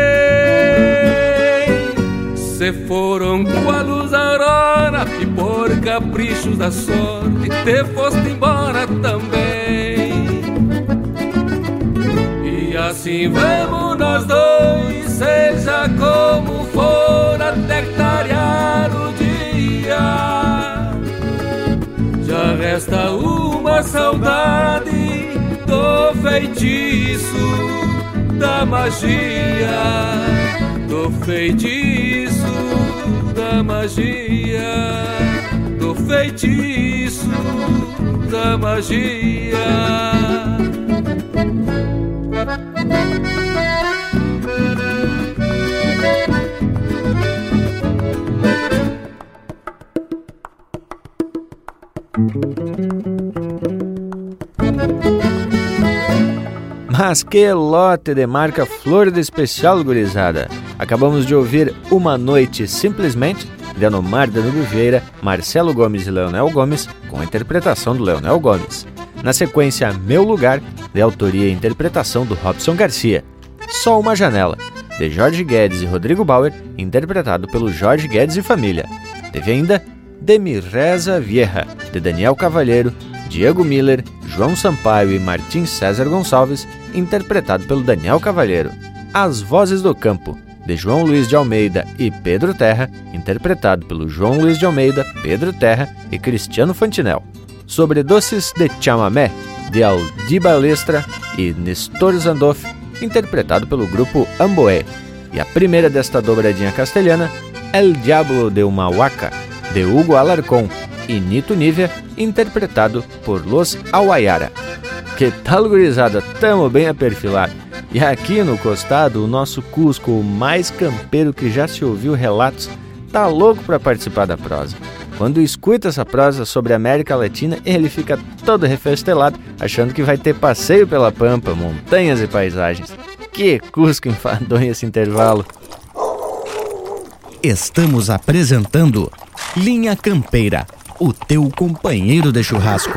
[SPEAKER 7] se foram com a luz aurora e por caprichos da sorte te foste embora também. E assim vamos nós dois, seja como for, até clarear o dia. Já resta uma saudade do feitiço da magia, do feitiço da magia, do feitiço da magia.
[SPEAKER 2] Mas que lote de marca Flor de Especial, gurizada! Acabamos de ouvir Uma Noite Simplesmente, de Anomar Danilo Vieira, Marcelo Gomes e Leonel Gomes, com a interpretação do Leonel Gomes. Na sequência, Meu Lugar, de autoria e interpretação do Robson Garcia. Só Uma Janela, de Jorge Guedes e Rodrigo Bauer, interpretado pelo Jorge Guedes e Família. Teve ainda De Mi Reza Vieja, de Daniel Cavalheiro, Diego Miller, João Sampaio e Martim César Gonçalves, interpretado pelo Daniel Cavalheiro. As Vozes do Campo, de João Luiz de Almeida e Pedro Terra, interpretado pelo João Luiz de Almeida, Pedro Terra e Cristiano Fantinel. Sobre Doces de Chamamé, de Aldi Balestra e Nestor Zandoff, interpretado pelo grupo Amboé. E a primeira desta dobradinha castelhana, El Diablo de Humahuaca, de Hugo Alarcón, e Nito Nívia, interpretado por Los Awayara. Que tal, gurizada? Tamo bem aperfilado. E aqui no costado, o nosso Cusco, o mais campeiro que já se ouviu relatos, tá louco para participar da prosa. Quando escuta essa prosa sobre a América Latina, ele fica todo refestelado, achando que vai ter passeio pela pampa, montanhas e paisagens. Que Cusco enfadonho esse intervalo!
[SPEAKER 18] Estamos apresentando
[SPEAKER 2] Linha Campeira, o teu companheiro de churrasco.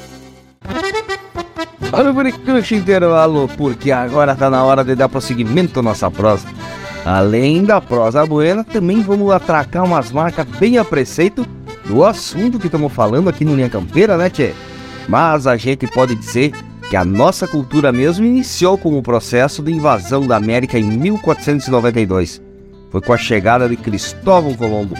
[SPEAKER 5] Olha o brincante intervalo, porque agora tá na hora de dar prosseguimento à nossa prosa. Além da prosa buena, também vamos atracar umas marcas bem a preceito do assunto que estamos falando aqui no Linha Campeira, né, Tchê? Mas a gente pode dizer que a nossa cultura mesmo iniciou com o processo de invasão da América em 1492. Foi com a chegada de Cristóvão Colombo,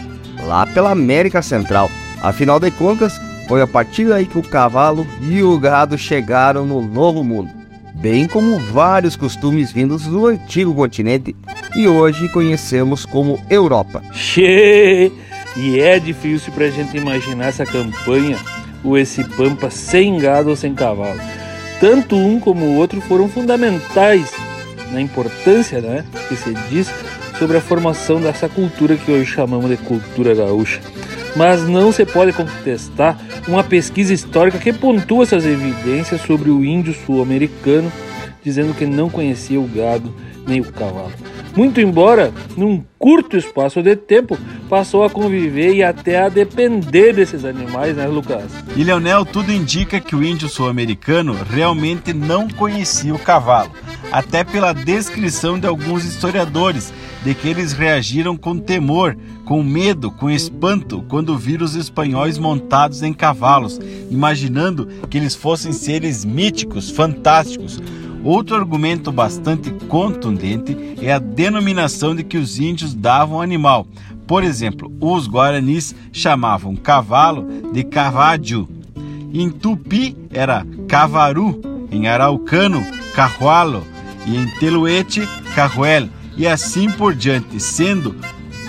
[SPEAKER 5] lá pela América Central. Afinal de contas, foi a partir daí que o cavalo e o gado chegaram no Novo Mundo, bem como vários costumes vindos do antigo continente e hoje conhecemos como Europa.
[SPEAKER 4] Che! E é difícil pra gente imaginar essa campanha ou esse pampa sem gado ou sem cavalo. Tanto um como o outro foram fundamentais na importância né, que se diz sobre a formação dessa cultura que hoje chamamos de cultura gaúcha mas não se pode contestar uma pesquisa histórica que pontua essas evidências sobre o índio sul-americano, dizendo que não conhecia o gado nem o cavalo. Muito embora, num curto espaço de tempo, passou a conviver e até a depender desses animais, né, Lucas?
[SPEAKER 3] E Leonel, tudo indica que o índio sul-americano realmente não conhecia o cavalo, até pela descrição de alguns historiadores de que eles reagiram com temor, com medo, com espanto quando viram os espanhóis montados em cavalos, imaginando que eles fossem seres míticos, fantásticos. Outro argumento bastante contundente é a denominação de que os índios davam ao animal. Por exemplo, os guaranis chamavam cavalo de cavadio. Em tupi era cavaru, em araucano, carrualo e em teluete, carruel e assim por diante, sendo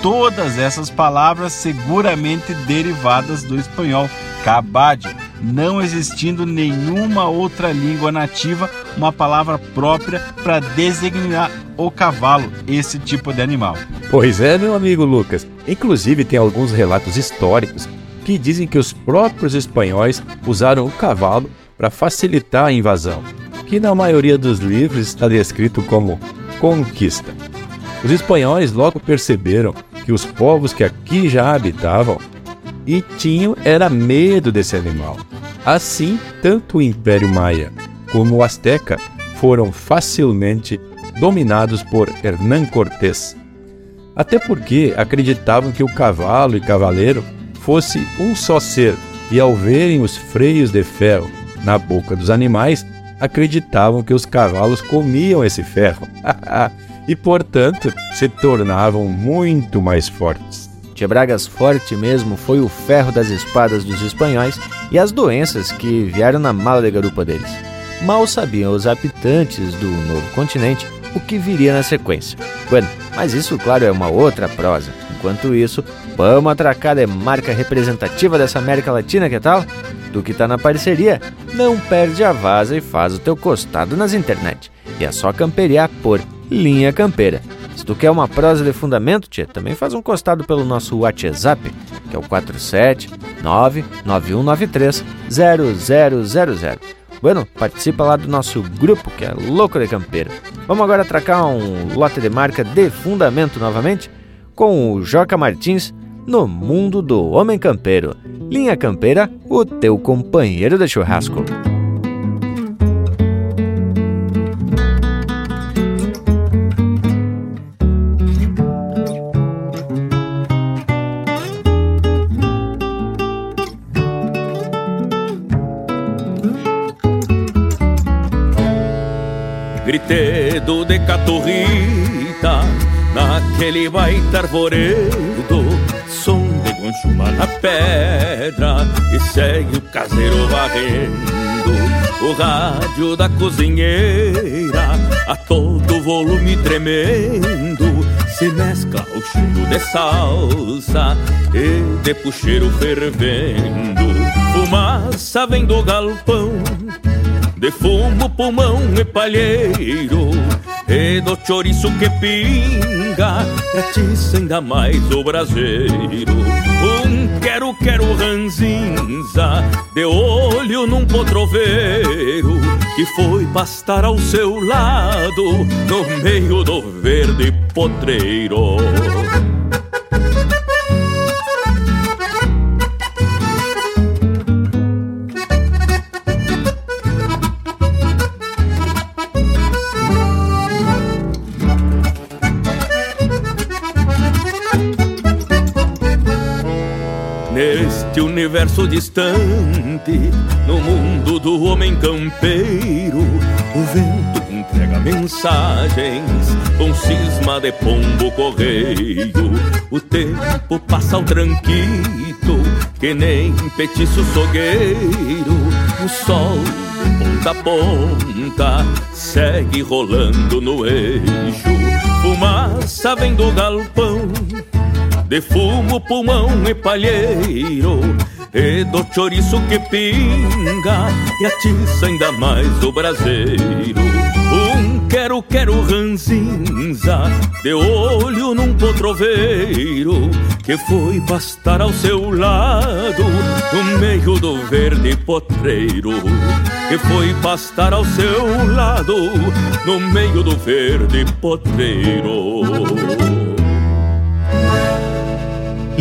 [SPEAKER 3] todas essas palavras seguramente derivadas do espanhol cabadio, não existindo nenhuma outra língua nativa uma palavra própria para designar o cavalo, esse tipo de animal.
[SPEAKER 1] Pois é, meu amigo Lucas. Inclusive tem alguns relatos históricos que dizem que os próprios espanhóis usaram o cavalo para facilitar a invasão, que na maioria dos livros está descrito como conquista. Os espanhóis logo perceberam que os povos que aqui já habitavam e tinham era medo desse animal. Assim, tanto o Império Maia como o Azteca foram facilmente dominados por Hernán Cortés. Até porque acreditavam que o cavalo e cavaleiro fosse um só ser, e ao verem os freios de ferro na boca dos animais, acreditavam que os cavalos comiam esse ferro. e, portanto, se tornavam muito mais fortes.
[SPEAKER 2] Tia Bragas forte mesmo foi o ferro das espadas dos espanhóis e as doenças que vieram na mala de garupa deles. Mal sabiam os habitantes do novo continente o que viria na sequência. Bueno, mas isso, claro, é uma outra prosa. Enquanto isso, vamos atracar de marca representativa dessa América Latina, que tal? Do que tá na parceria, não perde a vaza e faz o teu costado nas internet. E é só camperiar por Linha Campeira. Se tu quer uma prosa de fundamento, também faz um costado pelo nosso WhatsApp, que é o 47991930000. Bueno, participa lá do nosso grupo, que é Louco de Campeira. Vamos agora atracar um lote de marca de fundamento novamente com o Joca Martins no mundo do homem campeiro. Linha Campeira, o teu companheiro de churrasco.
[SPEAKER 14] Naquele baita arvoredo, som de gonchuma na pedra e segue o caseiro varrendo o rádio da cozinheira a todo volume tremendo
[SPEAKER 18] se mescla o chumbo de salsa e de puxeiro fervendo. Fumaça vem do galpão, de fumo, pulmão e palheiro, e do chouriço que pinga, atiça ainda mais o braseiro. Um quero, quero ranzinza, de olho num potroveiro, que foi pastar ao seu lado, no meio do verde potreiro. Neste universo distante, no mundo do homem campeiro, o vento entrega mensagens com cisma de pombo correio. O tempo passa ao tranquito, que nem petiço sogueiro. O sol ponta a ponta segue rolando no eixo. Fumaça vem do galpão de fumo, pulmão e palheiro E do chouriço que pinga E atiça ainda mais o braseiro. Um quero, quero ranzinza De olho num potroveiro Que foi pastar ao seu lado No meio do verde potreiro Que foi pastar ao seu lado No meio do verde potreiro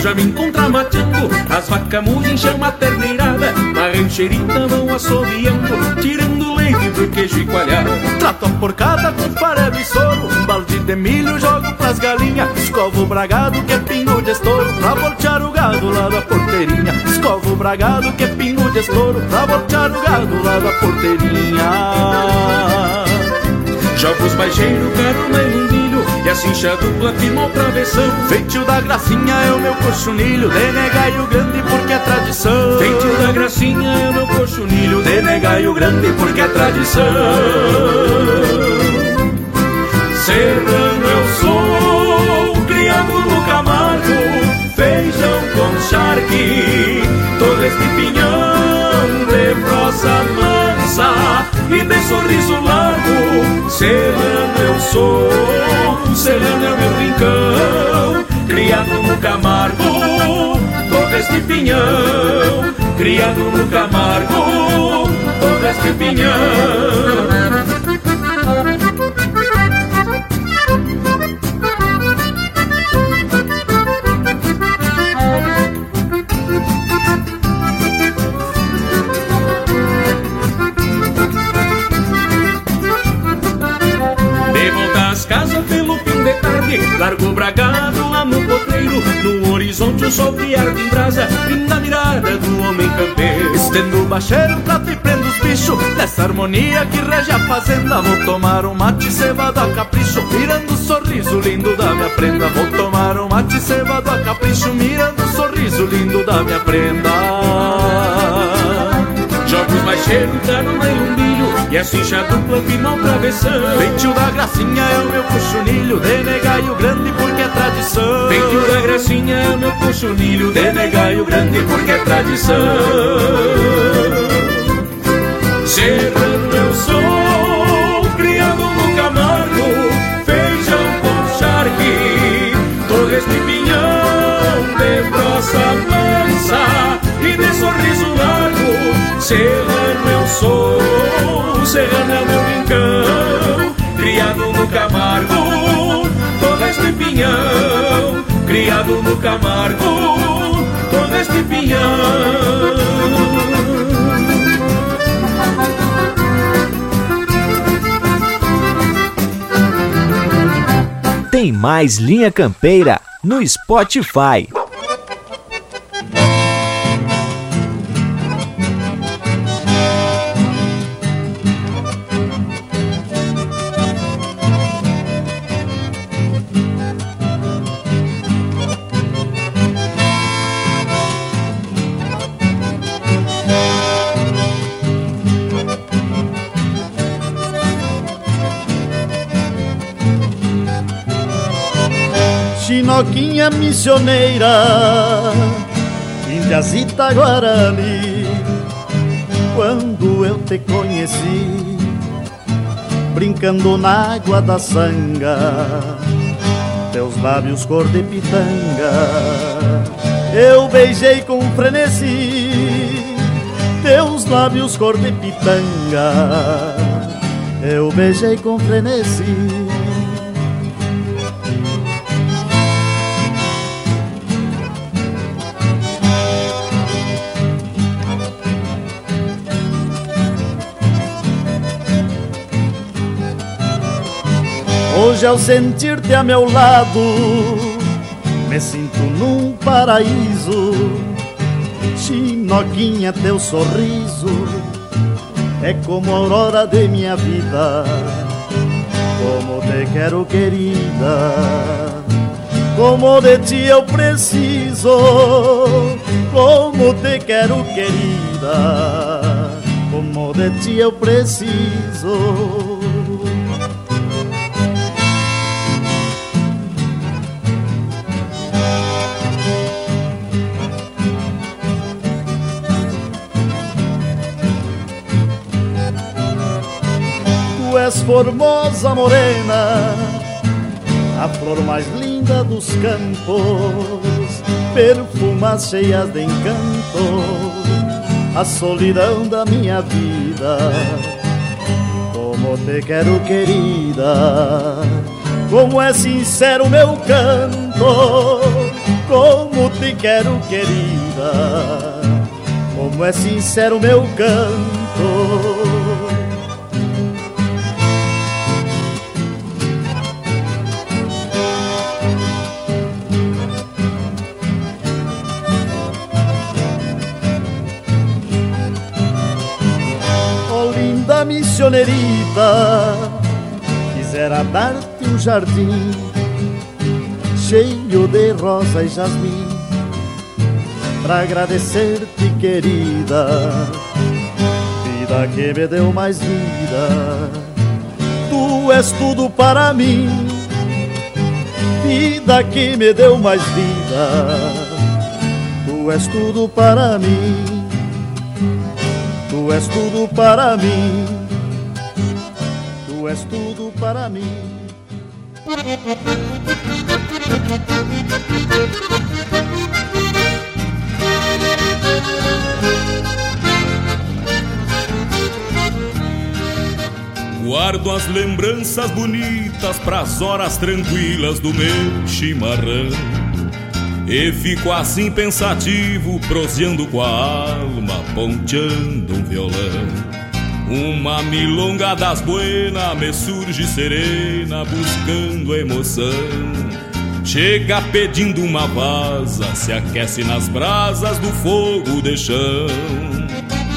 [SPEAKER 14] Já me encontra mateando, as vacas mugem, chama a terneirada, na rancherita vão assobiando, tirando leite do queijo e coalhada.
[SPEAKER 19] Trato a porcada com farelo e soro, um balde de milho jogo pras galinhas, escovo o bragado que é pingo de estouro, pra voltear o gado lá da porteirinha. Escovo o bragado que é pingo de estouro, pra voltear o gado lá da porteirinha.
[SPEAKER 14] Jogo os baixeiros, carona e mundilho E a cincha dupla firma o travessão.
[SPEAKER 19] Feitio da gracinha é o meu cochonilho De negaio grande porque é tradição.
[SPEAKER 14] Feitio da gracinha é o meu cochonilho
[SPEAKER 19] De negaio grande porque é tradição.
[SPEAKER 14] Serrano eu sou, criado no Camargo Feijão com charque, todo este pinhão De prosa mansa e de sorriso largo. Serrano eu sou, serrano é o meu rincão. Criado no Camargo, todo este pinhão. Criado no Camargo, todo este pinhão tarde Largo bragado lá no potreiro No horizonte o sol que arde em brasa E na mirada do homem campeiro.
[SPEAKER 19] Estendo o bacheiro, prato e prendo os bichos Nessa harmonia que rege a fazenda Vou tomar um mate cevado a capricho Mirando o sorriso lindo da minha prenda. Vou tomar um mate cevado a capricho Mirando o sorriso lindo da minha prenda
[SPEAKER 14] Jogo os baixeiros, carona e umbilho E a cincha dupla firma o travessão
[SPEAKER 19] Feitio da gracinha é o meu cochonilho De negaio grande porque é tradição.
[SPEAKER 14] Feitio da gracinha é o meu cochonilho
[SPEAKER 19] De negaio grande porque é tradição.
[SPEAKER 14] Serrano eu sou, criado no Camargo Feijão com charque, todo este pinhão De prosa mansa e de sorriso largo Serrano eu sou, serrano é o meu rincão Criado no Camargo, todo este pinhão Criado no Camargo, todo este pinhão
[SPEAKER 2] tem mais Linha Campeira no Spotify.
[SPEAKER 20] Chinoquinha missioneira, Indiazita Guarani. Quando eu te conheci, brincando na água da sanga, teus lábios cor de pitanga, eu beijei com frenesi. Teus lábios cor de pitanga, eu beijei com frenesi. Hoje ao sentir-te a meu lado Me sinto num paraíso. Chinoquinha, teu sorriso É como a aurora de minha vida. Como te quero, querida. Como de ti eu preciso. Como te quero, querida. Como de ti eu preciso és formosa morena, a flor mais linda dos campos, perfumas cheias de encanto, a solidão da minha vida. Como te quero, querida, como é sincero meu canto, como te quero, querida, como é sincero meu canto. Quisera dar-te um jardim Cheio de rosa e jasmim Pra agradecer-te, querida Vida que me deu mais vida. Tu és tudo para mim Vida que me deu mais vida. Tu és tudo para mim Tu és tudo para mim és tudo para mim.
[SPEAKER 18] Guardo as lembranças bonitas pras horas tranquilas do meu chimarrão. E fico assim pensativo, proseando com a alma, ponteando um violão. Uma milonga das buenas me surge serena, buscando emoção. Chega pedindo uma vaza, se aquece nas brasas do fogo de chão.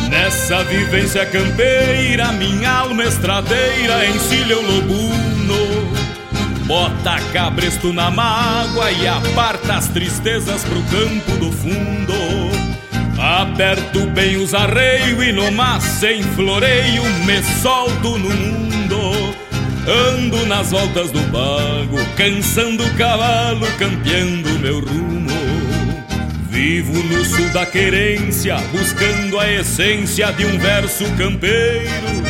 [SPEAKER 18] Nessa vivência campeira, minha alma estradeira encilha o lobuno. Bota cabresto na mágoa e aparta as tristezas pro campo do fundo. Aperto bem os arreios e no mar sem floreio me solto no mundo. Ando nas voltas do bago, cansando o cavalo, campeando meu rumo. Vivo no sul da querência, buscando a essência de um verso campeiro.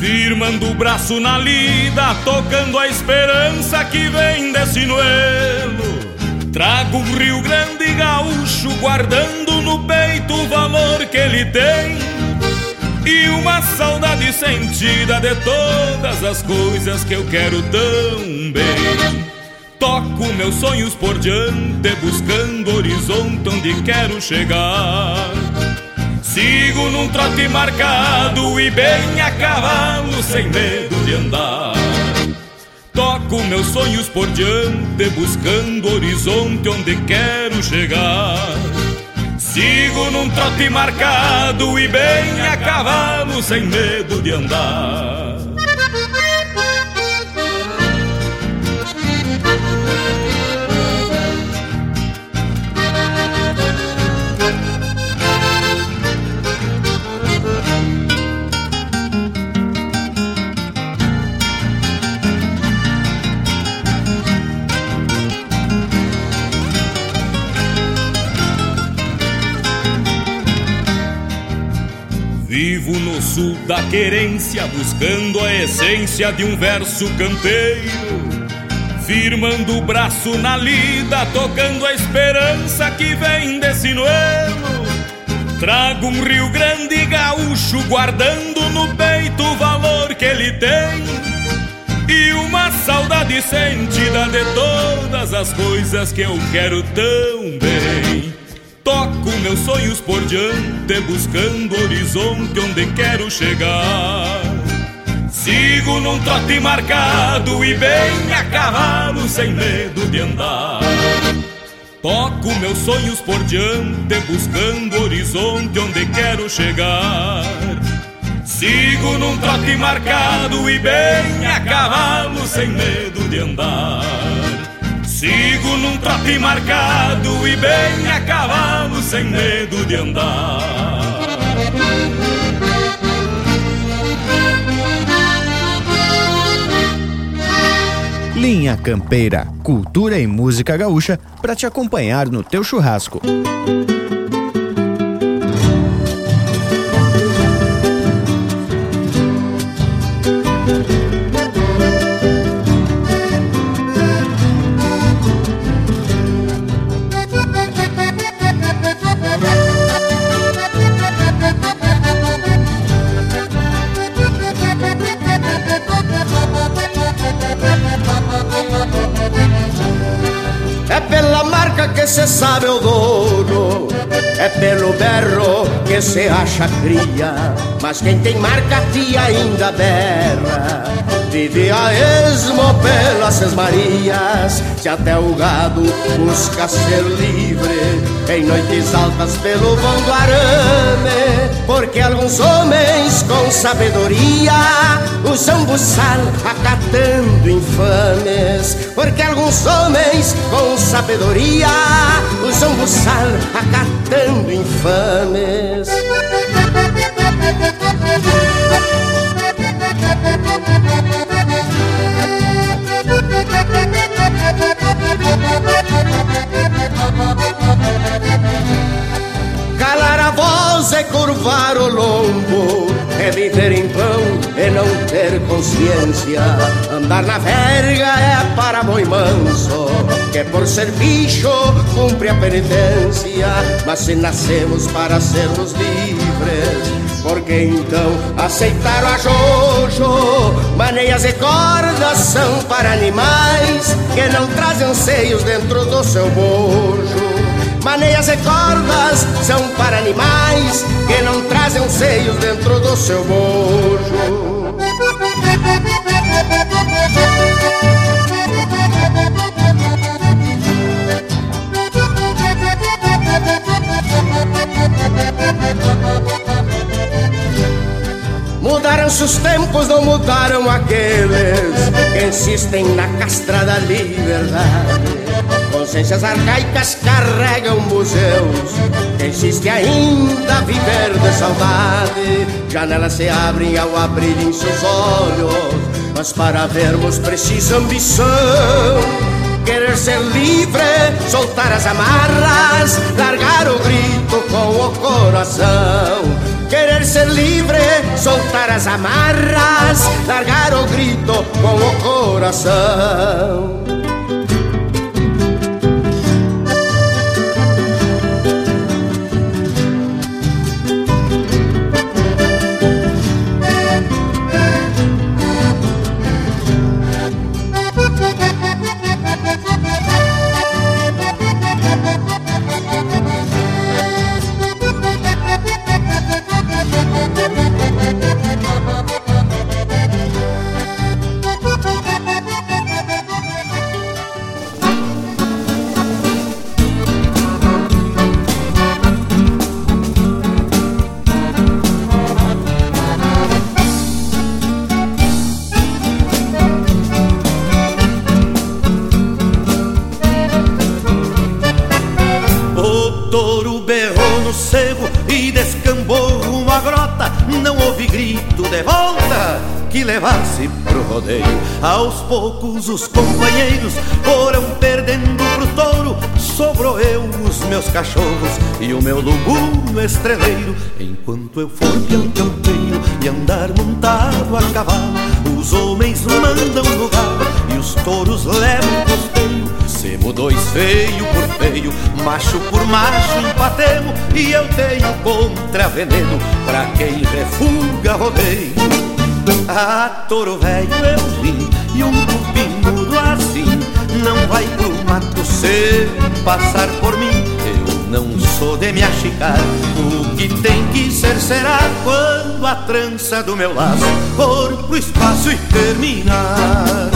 [SPEAKER 18] Firmando o braço na lida, tocando a esperança que vem desse noelo. Trago um Rio Grande gaúcho, guardando no peito o valor que ele tem. E uma saudade sentida de todas as coisas que eu quero tão bem. Toco meus sonhos por diante, buscando horizonte onde quero chegar. Sigo num trote marcado e bem a cavalo, sem medo de andar. Toco meus sonhos por diante, buscando horizonte onde quero chegar. Sigo num trote marcado e bem a cavalo, sem medo de andar. Vivo no sul da querência, buscando a essência de um verso campeiro. Firmando o braço na lida, tocando a esperança que vem desse noelo. Trago um Rio Grande gaúcho, guardando no peito o valor que ele tem. E uma saudade sentida de todas as coisas que eu quero tão bem. Toco meus sonhos por diante, buscando horizonte onde quero chegar. Sigo num trote marcado e bem a cavalo, sem medo de andar. Toco meus sonhos por diante, buscando horizonte onde quero chegar. Sigo num trote marcado e bem a cavalo, sem medo de andar. Sigo num trote marcado e bem a cavalo, sem medo de andar.
[SPEAKER 2] Linha Campeira, cultura e música gaúcha para te acompanhar no teu churrasco.
[SPEAKER 21] Que cê sabe o dono. É pelo berro que cê acha cria Mas quem tem marca tia ainda berra Vive a esmo pelas sesmarias Se até o gado busca ser livre Em noites altas pelo vão do arame. Porque alguns homens com sabedoria Usam buçal acatando infames. Porque alguns homens com sabedoria Usam buçal acatando infames Calar a voz é curvar o lombo É viver em pão e não ter consciência. Andar na verga é para boi manso Que por ser bicho cumpre a penitência. Mas se nascemos para sermos livres porque então aceitaram a Jojo Maneias e cordas são para animais Que não trazem seios dentro do seu bojo Maneias e cordas são para animais Que não trazem seios dentro do seu bojo. Mudaram-se os tempos, não mudaram aqueles Que insistem na castra da liberdade Consciências arcaicas carregam museus Que insiste ainda viver de saudade Janelas se abrem ao abrirem seus olhos Mas para vermos precisa ambição Querer ser livre, soltar as amarras, largar o grito com o coração. Querer ser livre, soltar as amarras, largar o grito com o coração.
[SPEAKER 22] Aos poucos os companheiros foram perdendo pro touro. Sobrou eu, os meus cachorros e o meu lubuno estreleiro. Enquanto eu for peão campeiro e andar montado a cavalo, os homens mandam lugar e os touros levam costeio. Semo dois feio por feio, macho por macho empatemo E eu tenho contra veneno pra quem refuga rodeio Ah, touro velho eu vi e um cupim mudo assim Não vai pro mato sem passar por mim. Eu não sou de me achicar O que tem que ser será quando a trança do meu laço For pro espaço e terminar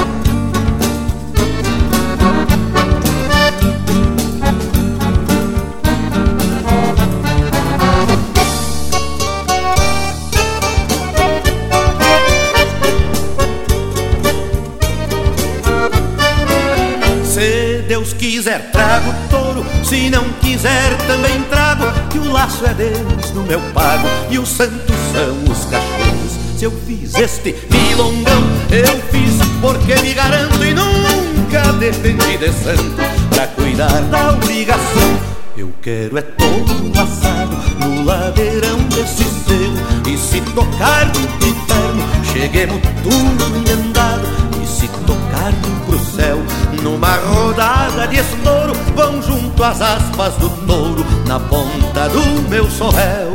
[SPEAKER 22] quiser trago touro, se não quiser também trago. Que o laço é Deus no meu pago. E os santos são os cachorros. Se eu fiz este milongão, eu fiz porque me garanto. E nunca dependi de santo pra cuidar da obrigação. Eu quero é todo assado no ladeirão desse cerro E se tocar no inferno, cheguemos tudo emendado E se tocar pro céu numa rodada de estouro Vão junto às aspas do touro Na ponta do meu sorréu.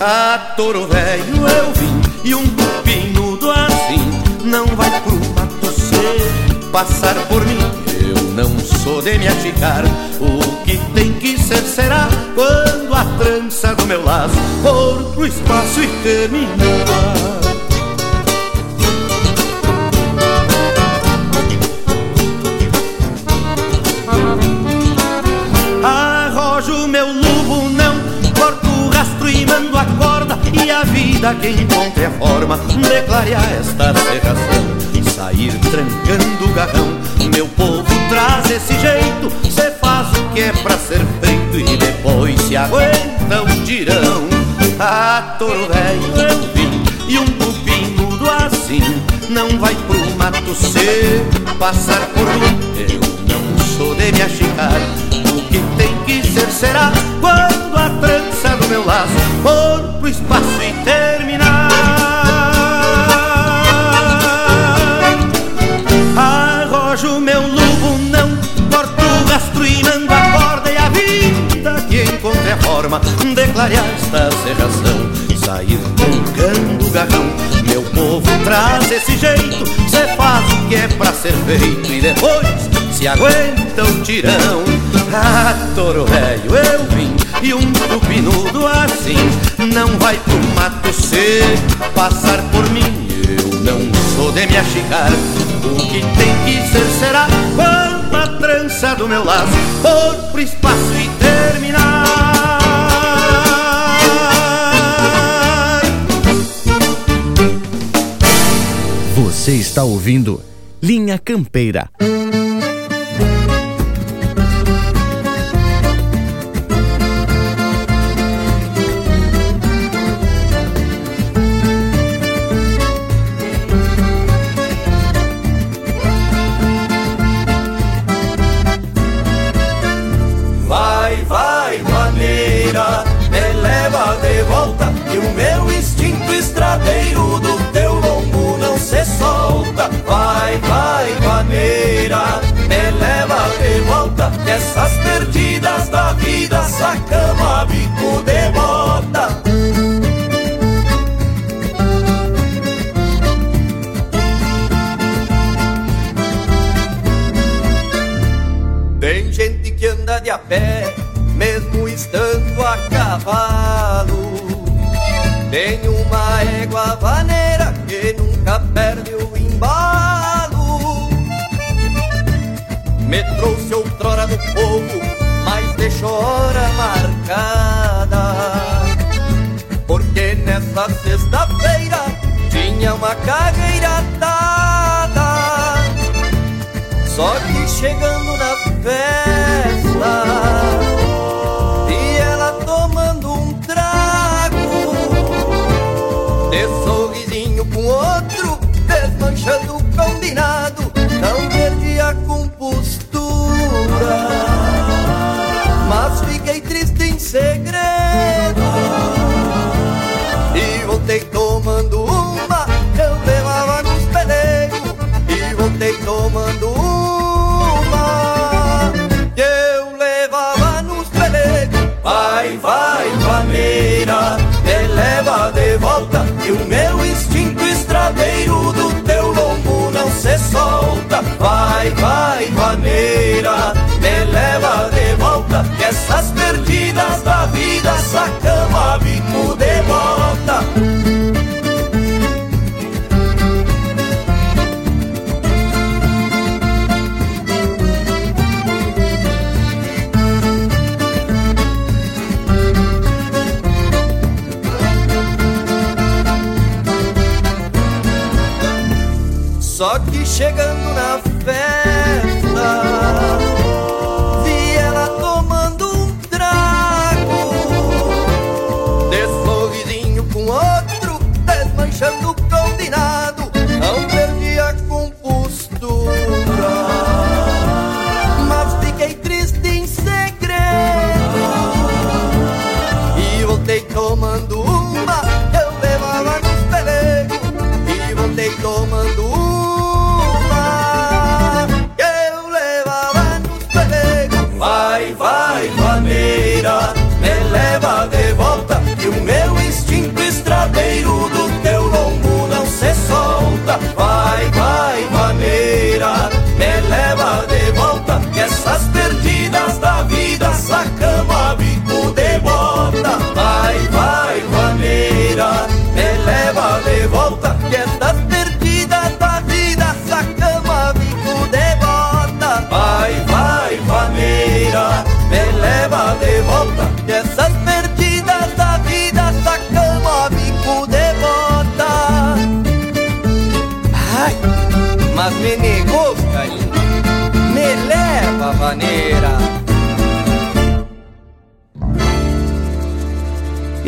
[SPEAKER 22] A touro velho eu vim E um tupinudo assim Não vai pro mato ser Passar por mim. Eu não sou de me achicar O que tem que ser será Quando a trança do meu laço For pro espaço e terminar vida que encontre forma de clarear esta serração E sair trancando o garrão. Meu povo traz esse jeito Cê faz o que é pra ser feito E depois se aguenta um tirão. A touro velho eu vim E um cupim mudo assim Não vai pro mato ser Passar por mim. Eu não sou de me achicar O que tem que ser será Quando a trança do meu laço For pro espaço e terminar. Arrojo meu lubo, não corto o rastro e mando a corda E a vida que encontre a forma de clarear esta serração Sair tocando o garrão povo traz esse jeito Cê faz o que é pra ser feito E depois se aguenta o tirão. Ah, touro velho, eu vim e um tupinudo assim Não vai pro mato ser passar por mim. Eu não sou de me achicar O que tem que ser será Quando a trança do meu laço For pro espaço e terminar
[SPEAKER 2] está ouvindo Linha Campeira
[SPEAKER 17] Essas perdidas da vida sacamos a bico de bota. Tem gente que anda de a pé, mesmo estando a cavalo. Tem uma égua vaneira que nunca perde o me trouxe outrora do povo, mas deixou hora marcada. Porque nessa sexta-feira tinha uma carreira dada. Só que chegando na festa e ela tomando
[SPEAKER 14] um trago, de sorrisinho com outro, desmanchando o combinado, não perdia com fools. Vai, vai, vaneira, me leva de volta, que essas perdidas da vida sacamos a bico de volta. Só que
[SPEAKER 2] chegando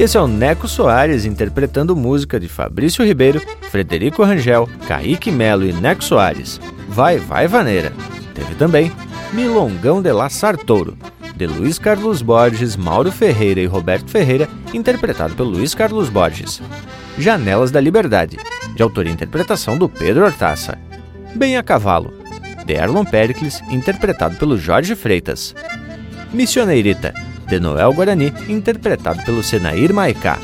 [SPEAKER 2] esse é o Neco Soares interpretando música de Fabrício Ribeiro, Frederico Rangel, Kaique Melo e Neco Soares. Vai, vai, vaneira. Teve também Milongão de La Sartouro, de Luiz Carlos Borges, Mauro Ferreira e Roberto Ferreira, interpretado pelo Luiz Carlos Borges. Janelas da Liberdade, de autoria e interpretação do Pedro Hortaça. Bem a Cavalo, de Erlon Pericles, interpretado pelo Jorge Freitas. Missioneirita, de Noel Guarani, interpretado pelo Senair Maicá.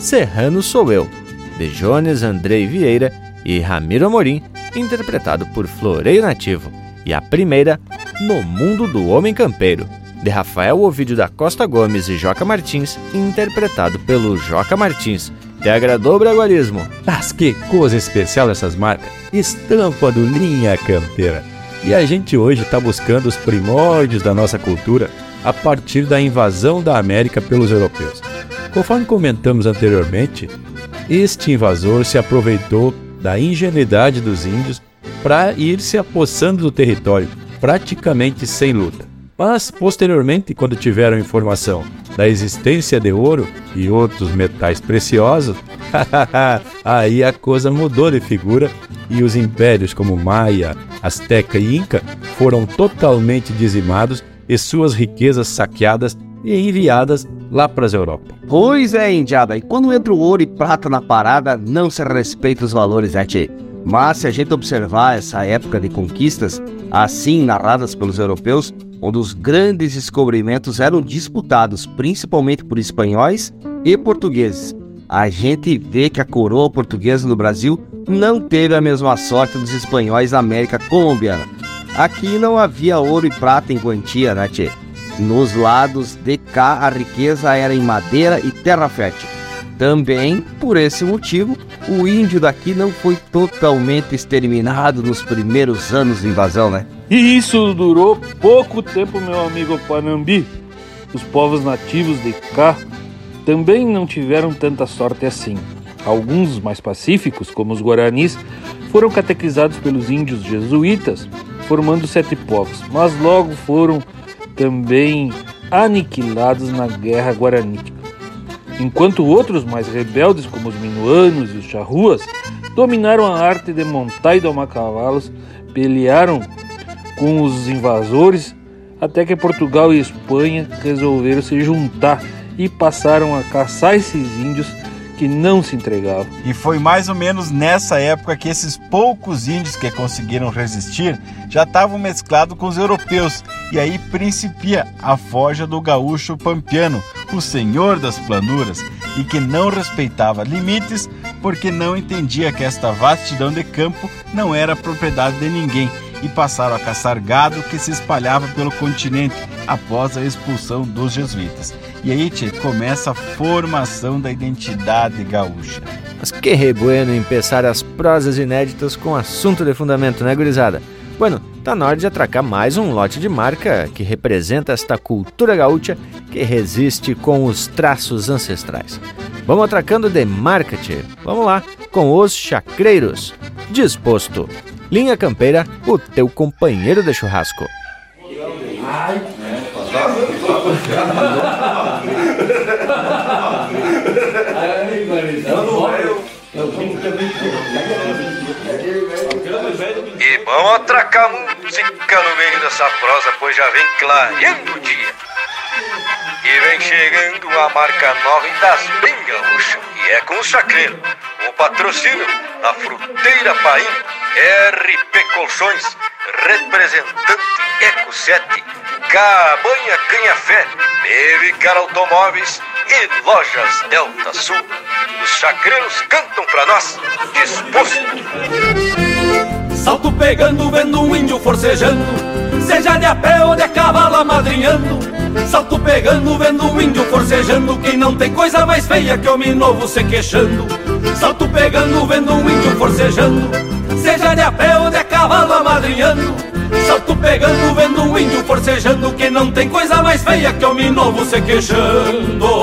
[SPEAKER 2] Serrano Sou Eu, de Jones Andrei Vieira e Ramiro Amorim, interpretado por Floreio Nativo. E a primeira, No Mundo do Homem Campeiro, de Rafael Ovídio da Costa Gomes e Joca Martins, interpretado pelo Joca Martins. Te agradou, Braguarismo?
[SPEAKER 1] Mas que coisa especial essas marcas! Estampa do Linha Campeira. E a gente hoje está buscando os primórdios da nossa cultura a partir da invasão da América pelos europeus. Conforme comentamos anteriormente, este invasor se aproveitou da ingenuidade dos índios para ir se apossando do território, praticamente sem luta. Mas, posteriormente, quando tiveram informação da existência de ouro e outros metais preciosos, aí a coisa mudou de figura e os impérios como Maia, Azteca e Inca foram totalmente dizimados e suas riquezas saqueadas e enviadas lá para as Europa.
[SPEAKER 5] Pois é, indiada, e quando entra o ouro e prata na parada, não se respeita os valores, né, tchê? Mas se a gente observar essa época de conquistas, assim narradas pelos europeus, onde os grandes descobrimentos eram disputados principalmente por espanhóis e portugueses, a gente vê que a coroa portuguesa no Brasil não teve a mesma sorte dos espanhóis na América colombiana. Aqui não havia ouro e prata em quantia, né, tchê? Nos lados de cá, a riqueza era em madeira e terra fértil. Também, por esse motivo, o índio daqui não foi totalmente exterminado nos primeiros anos de invasão, né?
[SPEAKER 4] E isso durou pouco tempo, meu amigo Panambi. Os povos nativos de cá também não tiveram tanta sorte assim. Alguns mais pacíficos, como os guaranis, foram catequizados pelos índios jesuítas, formando sete povos, mas logo foram também aniquilados na Guerra Guaranítica. Enquanto outros mais rebeldes, como os minuanos e os charruas, dominaram a arte de montar e domar cavalos, pelearam com os invasores, até que Portugal e Espanha resolveram se juntar e passaram a caçar esses índios que não se entregavam.
[SPEAKER 3] E foi mais ou menos nessa época que esses poucos índios que conseguiram resistir já estavam mesclados com os europeus. E aí principia a forja do gaúcho pampiano, o senhor das planuras, e que não respeitava limites porque não entendia que esta vastidão de campo não era propriedade de ninguém e passaram a caçar gado que se espalhava pelo continente após a expulsão dos jesuítas. E aí, tchê, começa a formação da identidade gaúcha.
[SPEAKER 2] Mas que rebueno empezar as prosas inéditas com assunto de fundamento, né, gurizada? Bueno, tá na hora de atracar mais um lote de marca que representa esta cultura gaúcha que resiste com os traços ancestrais. Vamos atracando de marca, tchê. Vamos lá, com os chacreiros. Disposto. Linha Campeira, o teu companheiro de churrasco.
[SPEAKER 23] E atracar música no meio dessa prosa, pois já vem clareando o dia. E vem chegando a marca nova e das bem gaúcha, e é com o chacreiro, o patrocínio da Fruteira Paim, RP Colchões, representante Eco 7, Cabanha Canhafé, Bevicar Automóveis e Lojas Delta Sul. Os chacreiros cantam pra nós, disposto.
[SPEAKER 14] Salto pegando, vendo um índio forcejando, seja de a pé ou de a cavalo amadrinhando. Salto pegando, vendo um índio forcejando, que não tem coisa mais feia que homem novo se queixando. Salto pegando, vendo um índio forcejando, seja de a pé ou de a cavalo amadrinhando. Salto pegando, vendo um índio forcejando, que não tem coisa mais feia que homem novo se queixando.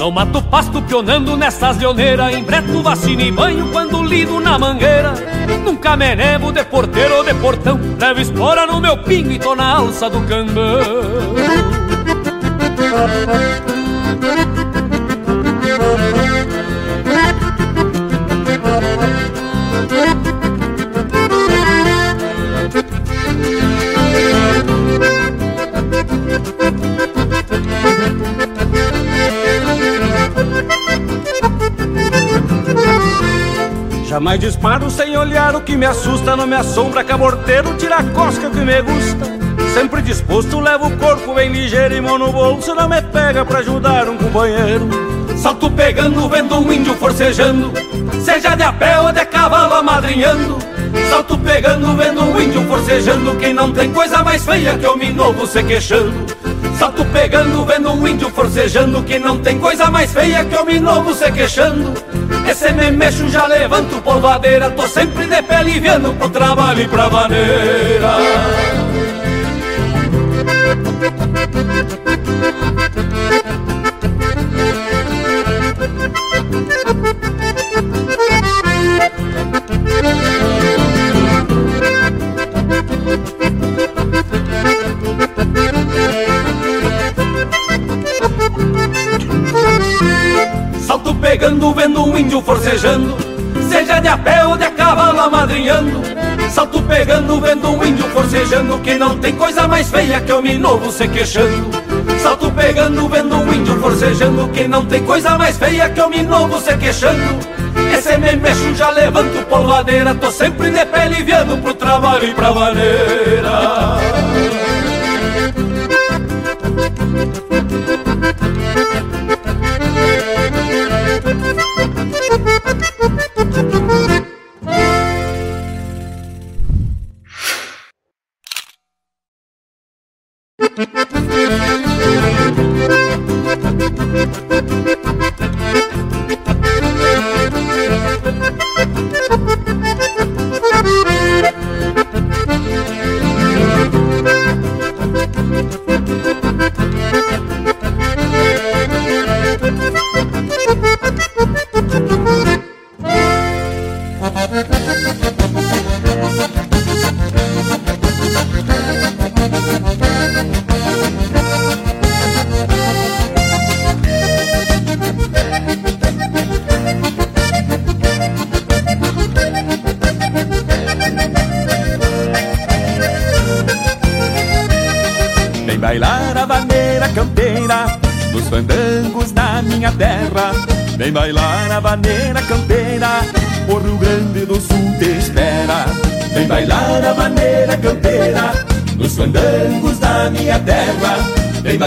[SPEAKER 14] Não mato pasto pionando nessas leoneiras Embreto, vacina e banho quando lido na mangueira. Nunca me nevo de porteiro ou de portão. Levo espora no meu pingo e tô na alça do cambão Jamais disparo sem olhar o que me assusta Não me assombra caborteiro, tira a cosca que me gusta. Sempre disposto, levo o corpo bem ligeiro E mão no bolso não me pega pra ajudar um companheiro. Salto pegando, vendo um índio forcejando Seja de a pé ou de cavalo amadrinhando. Salto pegando, vendo um índio forcejando Quem não tem coisa mais feia que homem novo se queixando. Salto pegando, vendo um índio forcejando Que não tem coisa mais feia que homem novo se queixando Esse me mexo, já levanto polvadeira Tô sempre de pé aliviando pro trabalho e pra maneira forcejando Seja de a pé ou de a cavalo amadrinhando Salto pegando, vendo um índio forcejando Que não tem coisa mais feia que homem novo se queixando. Salto pegando, vendo um índio forcejando Que não tem coisa mais feia que homem novo se queixando. Esse me mexo, já levanto polvadeira Tô sempre de pé aliviando pro trabalho e pra maneira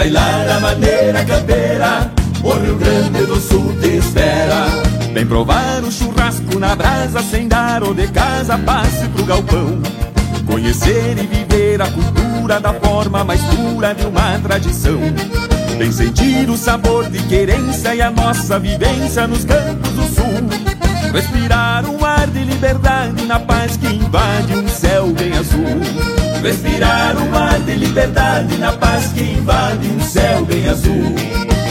[SPEAKER 13] bailar a maneira campeira O Rio Grande do Sul te espera
[SPEAKER 14] Vem provar o churrasco na brasa, sem dar ou de casa, passe pro galpão. Conhecer e viver a cultura da forma mais pura de uma tradição. Vem sentir o sabor de querência e a nossa vivência nos campos do sul. Respirar um ar de liberdade na paz que invade um céu bem azul. Respirar um ar de liberdade na paz que invade um céu bem azul.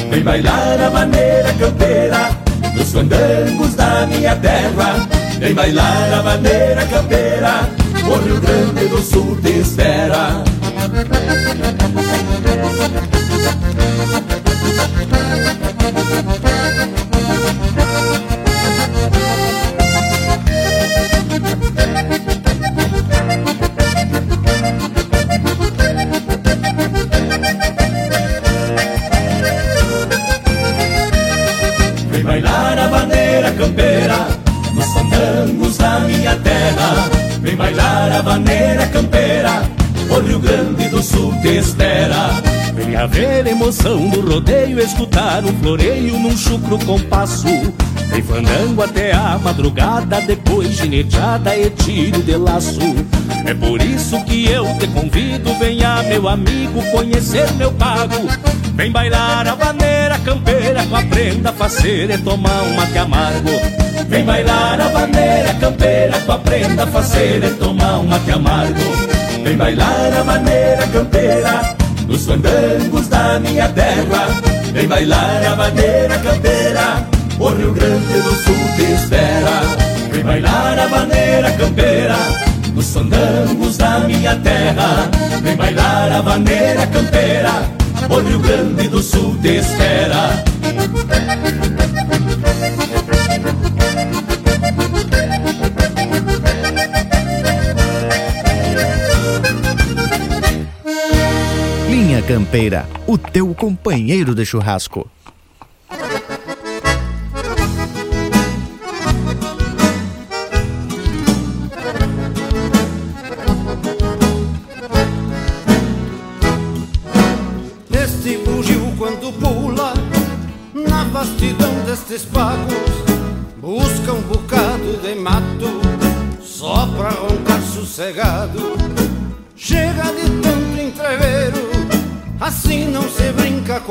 [SPEAKER 14] Vem bailar a maneira campeira nos fandangos da minha terra. Vem bailar a maneira campeira, o Rio Grande do Sul te espera. Vem bailar a bandeira campeira, o Rio Grande do Sul te espera.
[SPEAKER 24] Venha ver emoção do rodeio, escutar um floreio num chucro compasso. Vem fandango até a madrugada, depois gineteada e tiro de laço. É por isso que eu te convido, venha meu amigo conhecer meu pago. Vem bailar a bandeira campeira com a prenda faceira e tomar um mate amargo.
[SPEAKER 14] Vem bailar a bandeira campeira com a prenda faceira e tomar um mate amargo. Vem bailar a bandeira campeira nos fandangos da minha terra. Vem bailar a bandeira campeira, o Rio Grande do Sul te espera. Vem bailar a bandeira campeira nos fandangos da minha terra. Vem bailar a bandeira campeira, o Rio Grande do Sul te espera.
[SPEAKER 2] Linha Campeira, o teu companheiro de churrasco.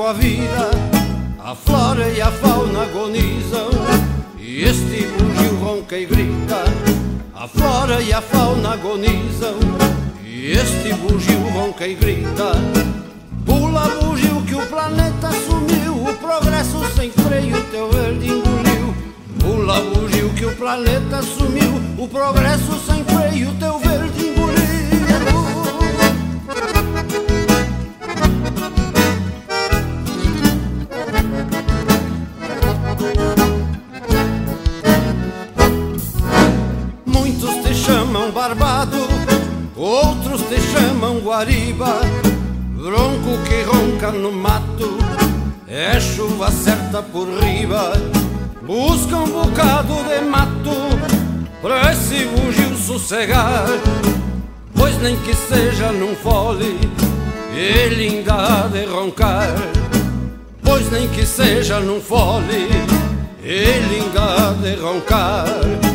[SPEAKER 7] Com a vida. A flora e a fauna agonizam e este bugio ronca e grita. A flora e a fauna agonizam e este bugio ronca e grita. Pula bugio que o planeta sumiu, o progresso sem freio teu verde engoliu. Pula bugio que o planeta sumiu, o progresso sem guariba. Bronco que ronca no mato, é chuva certa por riba. Busca um bocado de mato, pra esse bugio sossegar. Pois nem que seja num fole, ele ainda de roncar. Pois nem que seja num fole, ele ainda de roncar.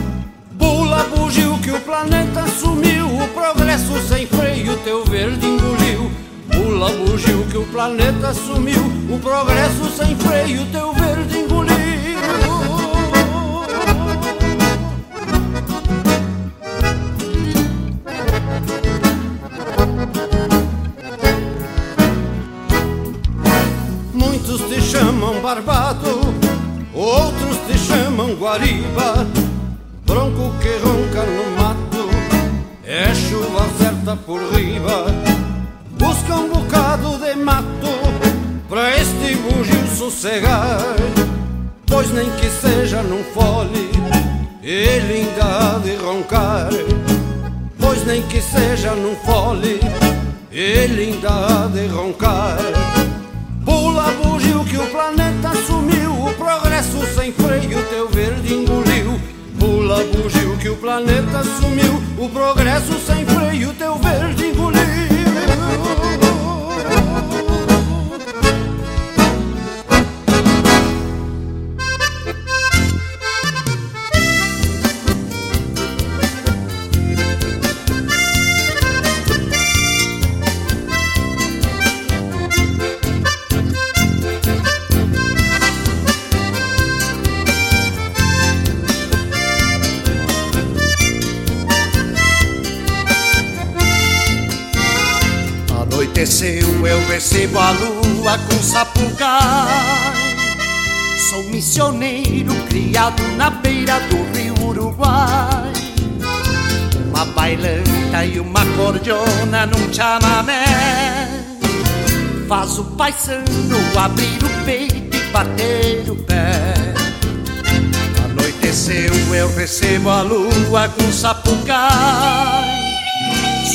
[SPEAKER 7] Bugio que o planeta sumiu, o progresso sem freio teu verde engoliu. Pula bugio que o planeta sumiu, o progresso sem freio teu verde engoliu. Muitos te chamam barbado, outros te chamam guariba. Bronco que ronca no mato, é chuva certa por riba. Busca um bocado de mato, pra este bugio sossegar. Pois nem que seja num fole, ele ainda há de roncar. Pois nem que seja num fole, ele ainda há de roncar. Pula bugio que o planeta sumiu, o progresso sem freio teu verde engoliu. Pula bugio que o planeta sumiu, o progresso sem freio teu verde engoliu.
[SPEAKER 25] Eu recebo a lua com sapucai. Sou missioneiro criado na beira do rio Uruguai. Uma bailanta e uma cordiona num chamamé. Faz o paisano abrir o peito e bater o pé. Anoiteceu, eu recebo a lua com sapucai.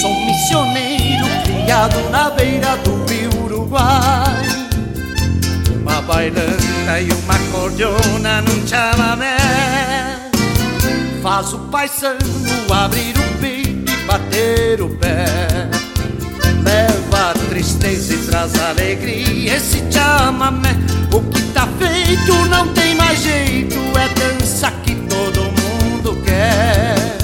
[SPEAKER 25] Sou missioneiro criado na beira do rio Uruguai. Uma bailanta e uma cordiona num chamamé. Faz o paisano abrir o peito e bater o pé. Leva a tristeza e traz alegria esse chamamé. O que tá feito não tem mais jeito, é dança que todo mundo quer.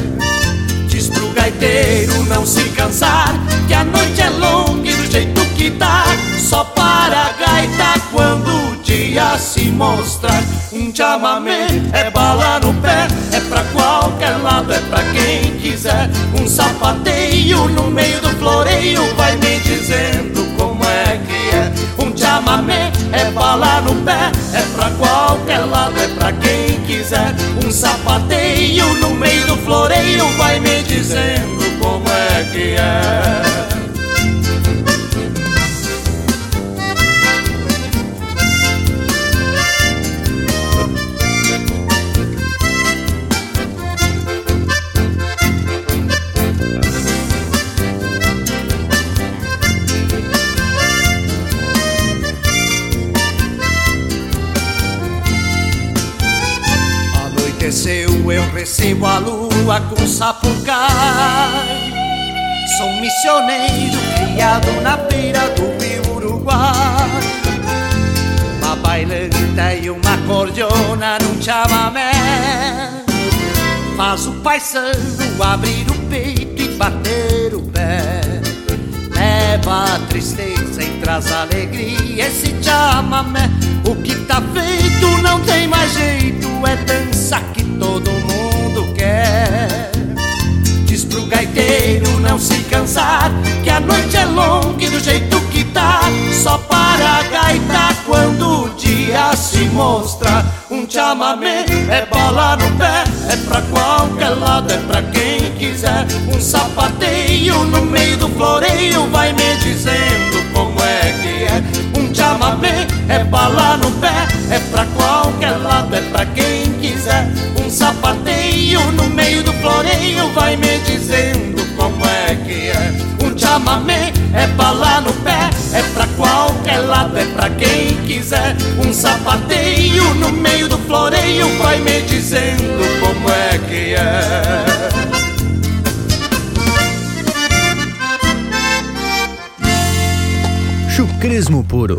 [SPEAKER 25] Gaiteiro não se cansar, que a noite é longa e do jeito que tá, só para a gaita quando o dia se mostrar. Um chamamé é bala no pé, é pra qualquer lado, é pra quem quiser. Um sapateio no meio do floreio vai me dizendo como é que é. Um chamamé é bala no pé, é pra qualquer lado, é pra quem quiser. Um sapateio no meio do floreio vai me dizendo como é que é. Recebo a lua com sapucai. Sou missioneiro criado na beira do rio Uruguai. Uma bailanta e uma cordiona num chamamé. Faz o paisano abrir o peito e bater o pé. Leva a tristeza e traz alegria esse chamamé. O que tá feito não tem mais jeito, é dança que todo mundo Diz pro gaiteiro não se cansar, que a noite é longa e do jeito que tá, só para a gaita quando o dia se mostra. Um chamamé é bala no pé, é pra qualquer lado, é pra quem quiser. Um sapateio no meio do floreio vai me dizendo como é que é. Um chamamé é bala no pé, é pra qualquer lado, é pra quem quiser. Um sapateio no meio do floreio vai me dizendo como é que é. Um chamamé é bala no pé, é pra qualquer lado, é pra quem quiser. Um sapateio no meio do floreio vai me dizendo como é que é.
[SPEAKER 2] Chucrismo puro.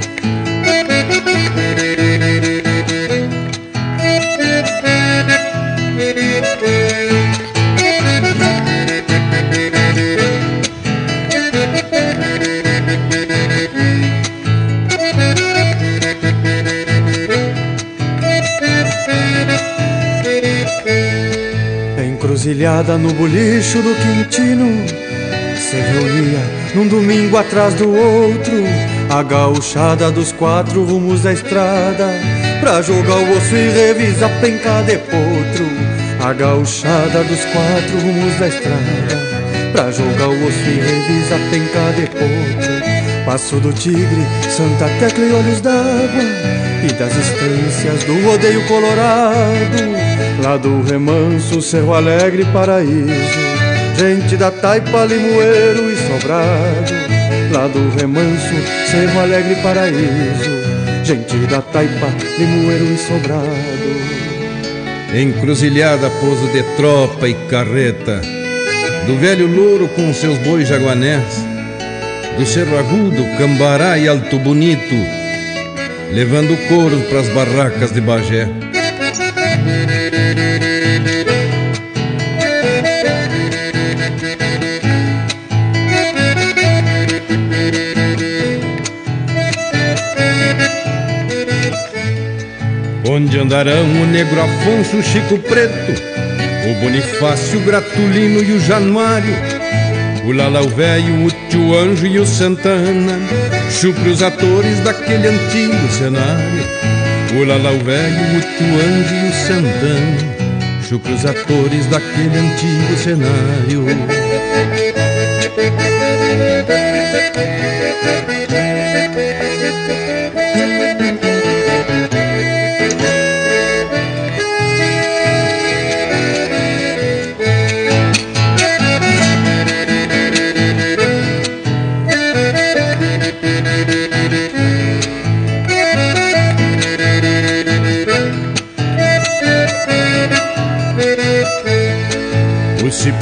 [SPEAKER 12] Encruzilhada no bolicho do Quintino Se reunia num domingo atrás do outro A gauchada dos quatro rumos da estrada Pra jogar o osso e revisar penca de potro A gauchada dos quatro rumos da estrada Pra jogar o osso e revisar penca de potro Passo do Tigre, Santa Tecla e Olhos d'Água E das estâncias do rodeio colorado Lá do remanso, Cerro Alegre, Paraíso. Gente da Taipa, Limoeiro e Sobrado. Lá do remanso, Cerro Alegre, Paraíso. Gente da Taipa, Limoeiro e Sobrado.
[SPEAKER 26] Encruzilhada, pouso de tropa e carreta. Do velho louro com seus bois jaguanés. Do Cerro Agudo, Cambará e Alto Bonito. Levando couro pras barracas de Bagé andarão o negro Afonso, o Chico Preto, o Bonifácio, o Gratulino e o Januário, o Lalau Velho, o Tio Anjo e o Santana, chupre os atores daquele antigo cenário. O Lalau Velho, o Tio Anjo e o Santana, chupre os atores daquele antigo cenário.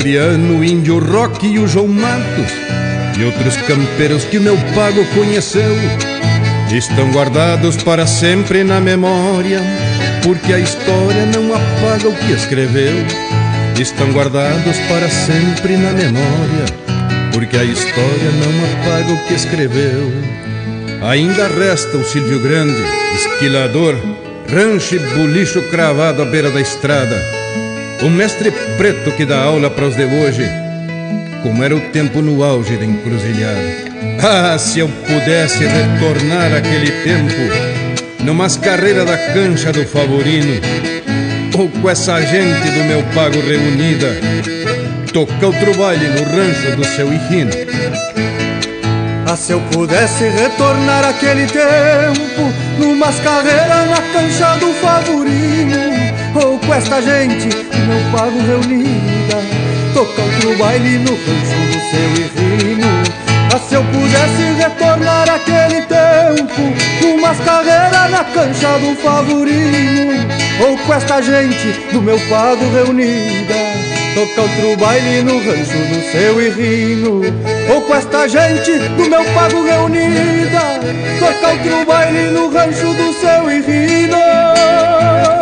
[SPEAKER 26] O Cipriano, o Índio Rock e o João Matos e outros campeiros que o meu pago conheceu estão guardados para sempre na memória, porque a história não apaga o que escreveu. Estão guardados para sempre na memória, porque a história não apaga o que escreveu. Ainda resta o Silvio Grande, esquilador, rancho e bulicho cravado à beira da estrada. O mestre preto que dá aula para os de hoje, como era o tempo no auge da encruzilhada. Ah, se eu pudesse retornar aquele tempo, numas carreiras da cancha do Favorino, ou com essa gente do meu pago reunida, tocar outro baile no rancho do seu Hino.
[SPEAKER 12] Ah, se eu pudesse retornar aquele tempo Numas carreiras na cancha do Favorino com esta gente que meu pago reunida Tocar outro baile no rancho do seu Irrino Ah, se eu pudesse retornar aquele tempo Numas carreiras na cancha do Favorino Ou com esta gente do meu pago reunida Toca outro baile no rancho do seu Irrino Ou com esta gente do meu pago reunida Toca outro baile no rancho do seu Irrino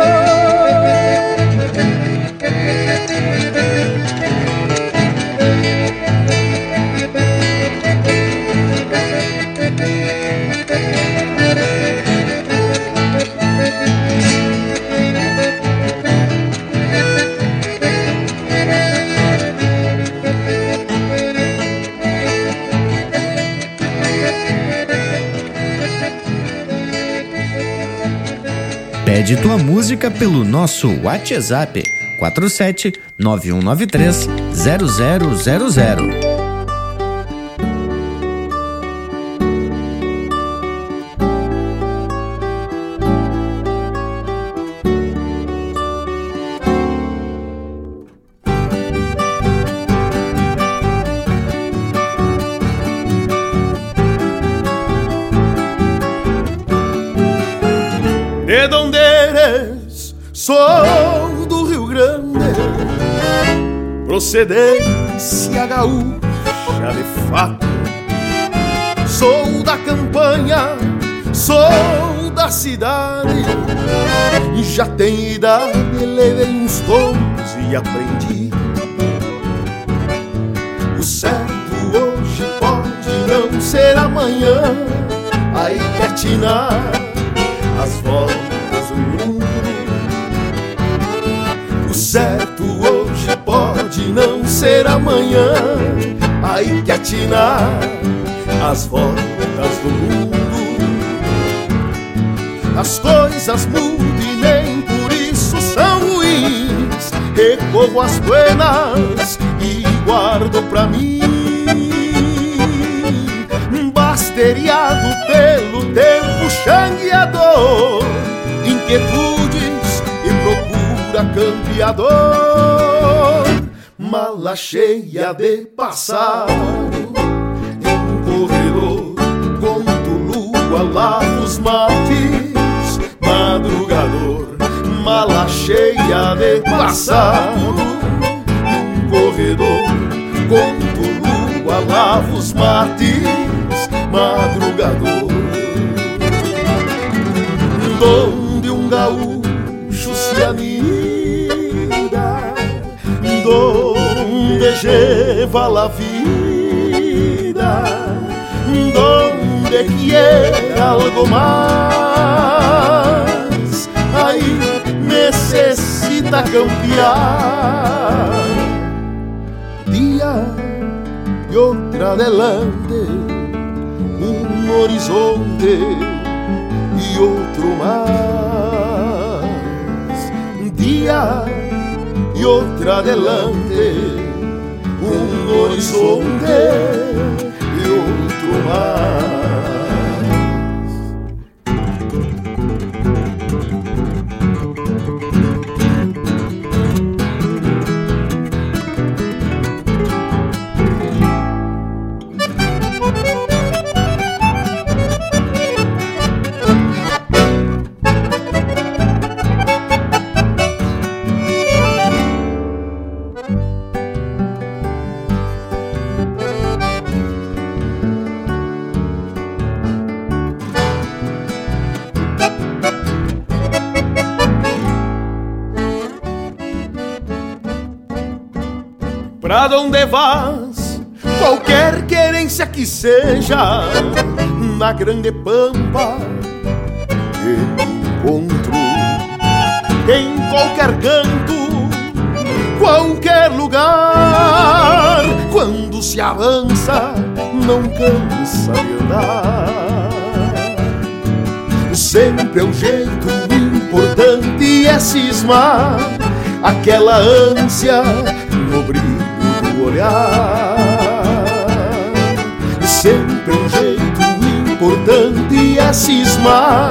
[SPEAKER 2] Pede tua música pelo nosso WhatsApp 47 9193 0000.
[SPEAKER 15] Procedência gaúcha de fato. Sou da campanha, sou da cidade, e já tenho idade, levei uns tons e aprendi. O certo hoje pode não ser amanhã, aí que atinar as voltas do mundo. O certo ser amanhã, aí que atinar as voltas do mundo. As coisas mudam e nem por isso são ruins. Recorro às buenas e guardo pra mim. Basteriado pelo tempo xangueador, inquietudes e procura campeador. Mala cheia de passado, um corredor, conto lua, lavo os mates, madrugador. Mala cheia de passado, um corredor, conto lua, lavo os mates madrugador. Donde um gaúcho se anida Donde lleva a vida Donde quiere algo más Aí
[SPEAKER 27] necessita campear. Dia e outra adelante, um horizonte e outro mais. Dia e outra adelante, um horizonte e outro mais. Pra onde vas? Qualquer querência que seja, na grande pampa eu encontro. Em qualquer canto, qualquer lugar, quando se avança, não cansa de andar. Sempre é um jeito importante é cismar aquela ânsia olhar. Sempre um jeito importante é cismar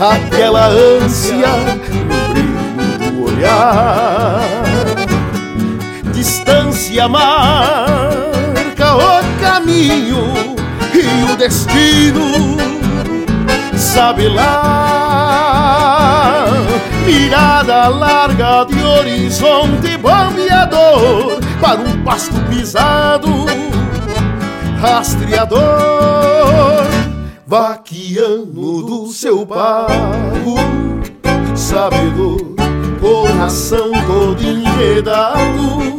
[SPEAKER 27] aquela ânsia no brilho do olhar. Distância marca o caminho e o destino sabe lá. Mirada larga de horizonte bombeador para um pasto pisado, rastreador, vaqueano do seu pago, sabedor, coração todo enredado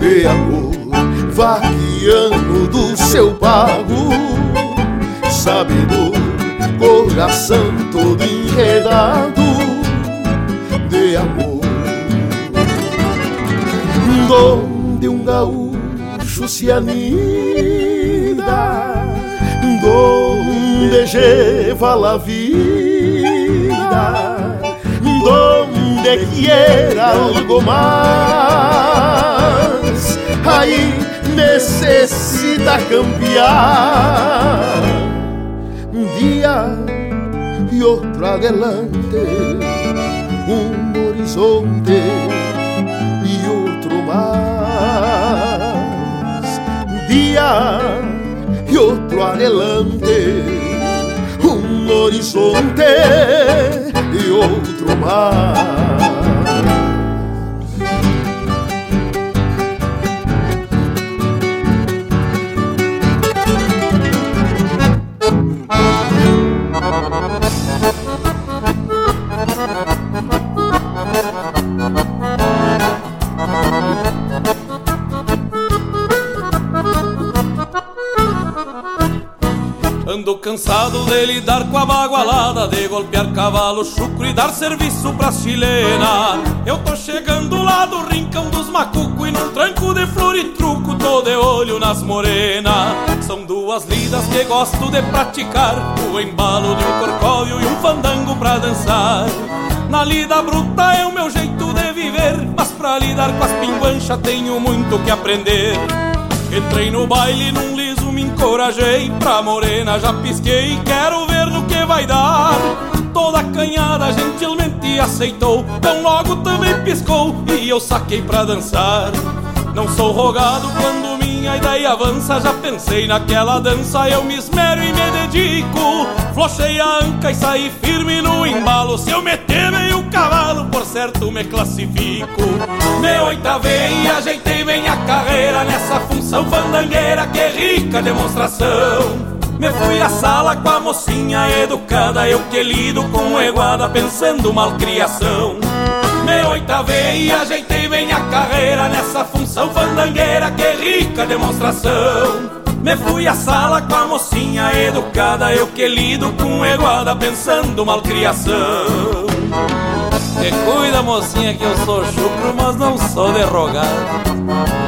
[SPEAKER 27] de amor, vaqueano do seu pago, sabedor, coração todo enredado donde um gaúcho se anida, donde lleva la vida, donde quiera algo más, aí necessita cambiar. Um dia e outro adelante, um horizonte más. Día y otro adelante, un horizonte y otro más.
[SPEAKER 18] Ando cansado de lidar com a bagualada De golpear cavalo chucro e dar serviço pra chilena. Eu tô chegando lá do rincão dos macuco E num tranco de flor e truco tô de olho nas morenas. São duas lidas que gosto de praticar O embalo de um corcóvio e um fandango pra dançar. Na lida bruta é o meu jeito de viver Mas pra lidar com as pinguanchas tenho muito que aprender. Entrei no baile num encorajei Pra morena já pisquei, quero ver no que vai dar. Toda canhada gentilmente aceitou Tão logo também piscou e eu saquei pra dançar. Não sou rogado quando minha ideia avança Já pensei naquela dança, eu me esmero e me dedico. Flochei a anca e saí firme no embalo Se eu meter meio cavalo, por certo me classifico. Me oitavei e ajeitei bem a carreira Nessa função fandangueira, que rica demonstração. Me fui à sala com a mocinha educada Eu que lido com eguada pensando malcriação. Me oitavei e ajeitei bem a carreira Nessa função fandangueira, que rica demonstração. Me fui à sala com a mocinha educada Eu que lido com eguada pensando malcriação.
[SPEAKER 7] Te cuida, mocinha, que eu sou chucro, mas não sou derrogado.
[SPEAKER 2] Acabamos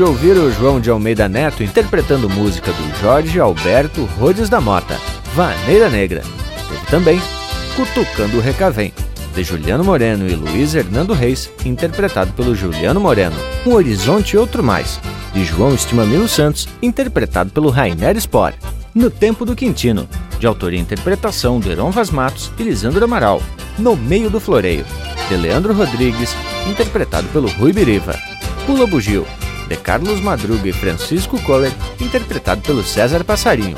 [SPEAKER 2] de ouvir o João de Almeida Neto interpretando música do Jorge Alberto Rhodes da Mota, Vaneira Negra. Teve também Cutucando o Recavém, de Juliano Moreno e Luiz Hernando Reis, interpretado pelo Juliano Moreno. Um Horizonte e Outro Mais, de João Estimamilo Santos, interpretado pelo Rainer Spor. No Tempo do Quintino, de autoria e interpretação do Heron Vaz Matos e Lisandro Amaral. No Meio do Floreio, de Leandro Rodrigues, interpretado pelo Rui Biriva. Pula Bugio, de Carlos Madruga e Francisco Kohler, interpretado pelo César Passarinho.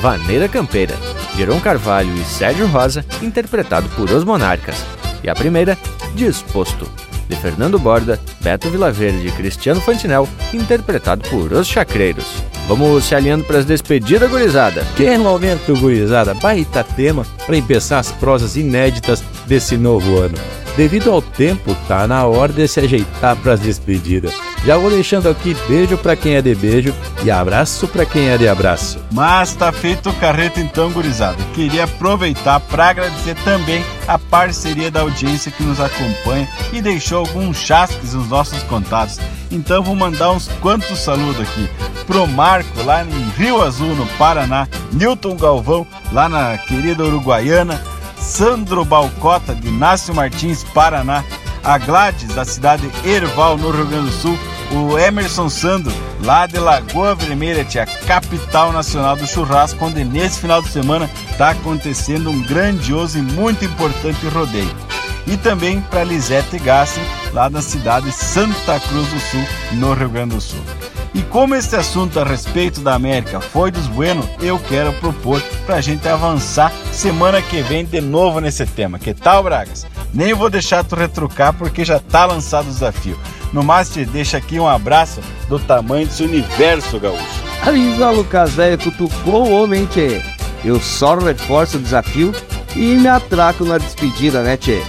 [SPEAKER 2] Vaneira Campeira, Geron Carvalho e Sérgio Rosa, interpretado por Os Monarcas. E a primeira, Disposto, de Fernando Borda, Beto Vilaverde e Cristiano Fantinel, interpretado por Os Chacreiros. Vamos se alinhando para as despedidas, gurizada.
[SPEAKER 1] Que momento, gurizada, baita tema para empeçar as prosas inéditas desse novo ano. Devido ao tempo, tá na hora de se ajeitar para as despedidas. Já vou deixando aqui beijo para quem é de beijo e abraço para quem é de abraço.
[SPEAKER 3] Mas tá feito o carreto então, gurizada. Queria aproveitar para agradecer também a parceria da audiência que nos acompanha e deixou alguns chasques nos nossos contatos. Então vou mandar uns quantos saludos aqui. Pro Marco, lá em Rio Azul, no Paraná. Newton Galvão, lá na querida Uruguaiana. Sandro Balcota, de Inácio Martins, Paraná. A Gladys, da cidade Erval, no Rio Grande do Sul. O Emerson Sandro, lá de Lagoa Vermelha, tia, capital nacional do churrasco, onde nesse final de semana está acontecendo um grandioso e muito importante rodeio. E também para Lisete Gassi, lá da cidade Santa Cruz do Sul, no Rio Grande do Sul. E como esse assunto a respeito da América foi dos Bueno, eu quero propor para a gente avançar semana que vem de novo nesse tema. Que tal, Bragas? Nem vou deixar tu retrucar porque já tá lançado o desafio. No mais, te deixa aqui um abraço do tamanho desse universo, gaúcho.
[SPEAKER 5] Avisa, Lucas, velho, cutucou o homem, tchê. Eu só reforço o desafio e me atraco na despedida, né, tchê?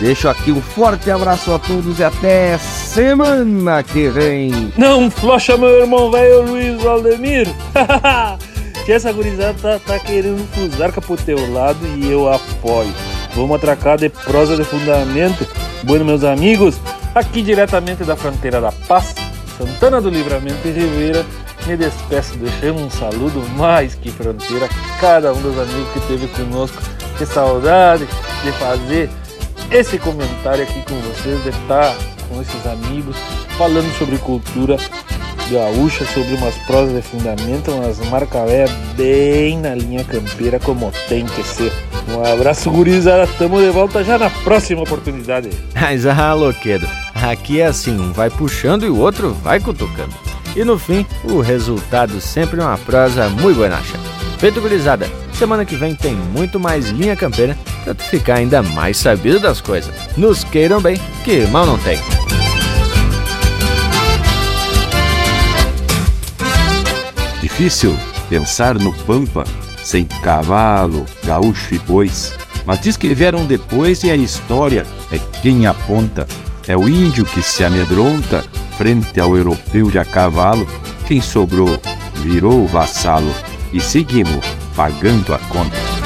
[SPEAKER 5] Deixo aqui um forte abraço a todos e até semana que vem.
[SPEAKER 4] Não flocha, meu irmão velho Luiz Valdemir. que essa gurizada tá, tá querendo fusarca pro teu lado e eu apoio. Vamos atracar de prosa de fundamento. Bueno, meus amigos, aqui diretamente da fronteira da Paz, Santana do Livramento e Rivera, me despeço deixando um saludo mais que fronteira a cada um dos amigos que esteve conosco. Que saudade de fazer esse comentário aqui com vocês, de estar com esses amigos, falando sobre cultura gaúcha, sobre umas prosas de fundamento, umas marcavéias bem na linha campeira, como tem que ser. Um abraço, gurizada, tamo de volta já na próxima oportunidade.
[SPEAKER 2] Mas ah, Loquedo, aqui é assim, um vai puxando e o outro vai cutucando. E no fim, o resultado sempre é uma prosa muito buenacha. Feito, gurizada, semana que vem tem muito mais linha campeira pra tu ficar ainda mais sabido das coisas. Nos queiram bem, que mal não tem.
[SPEAKER 28] Difícil pensar no Pampa sem cavalo, gaúcho e bois,
[SPEAKER 1] Mas diz que vieram depois e a história é quem aponta. É o índio que se amedronta frente ao europeu de a cavalo. Quem sobrou virou vassalo e seguimos pagando a conta.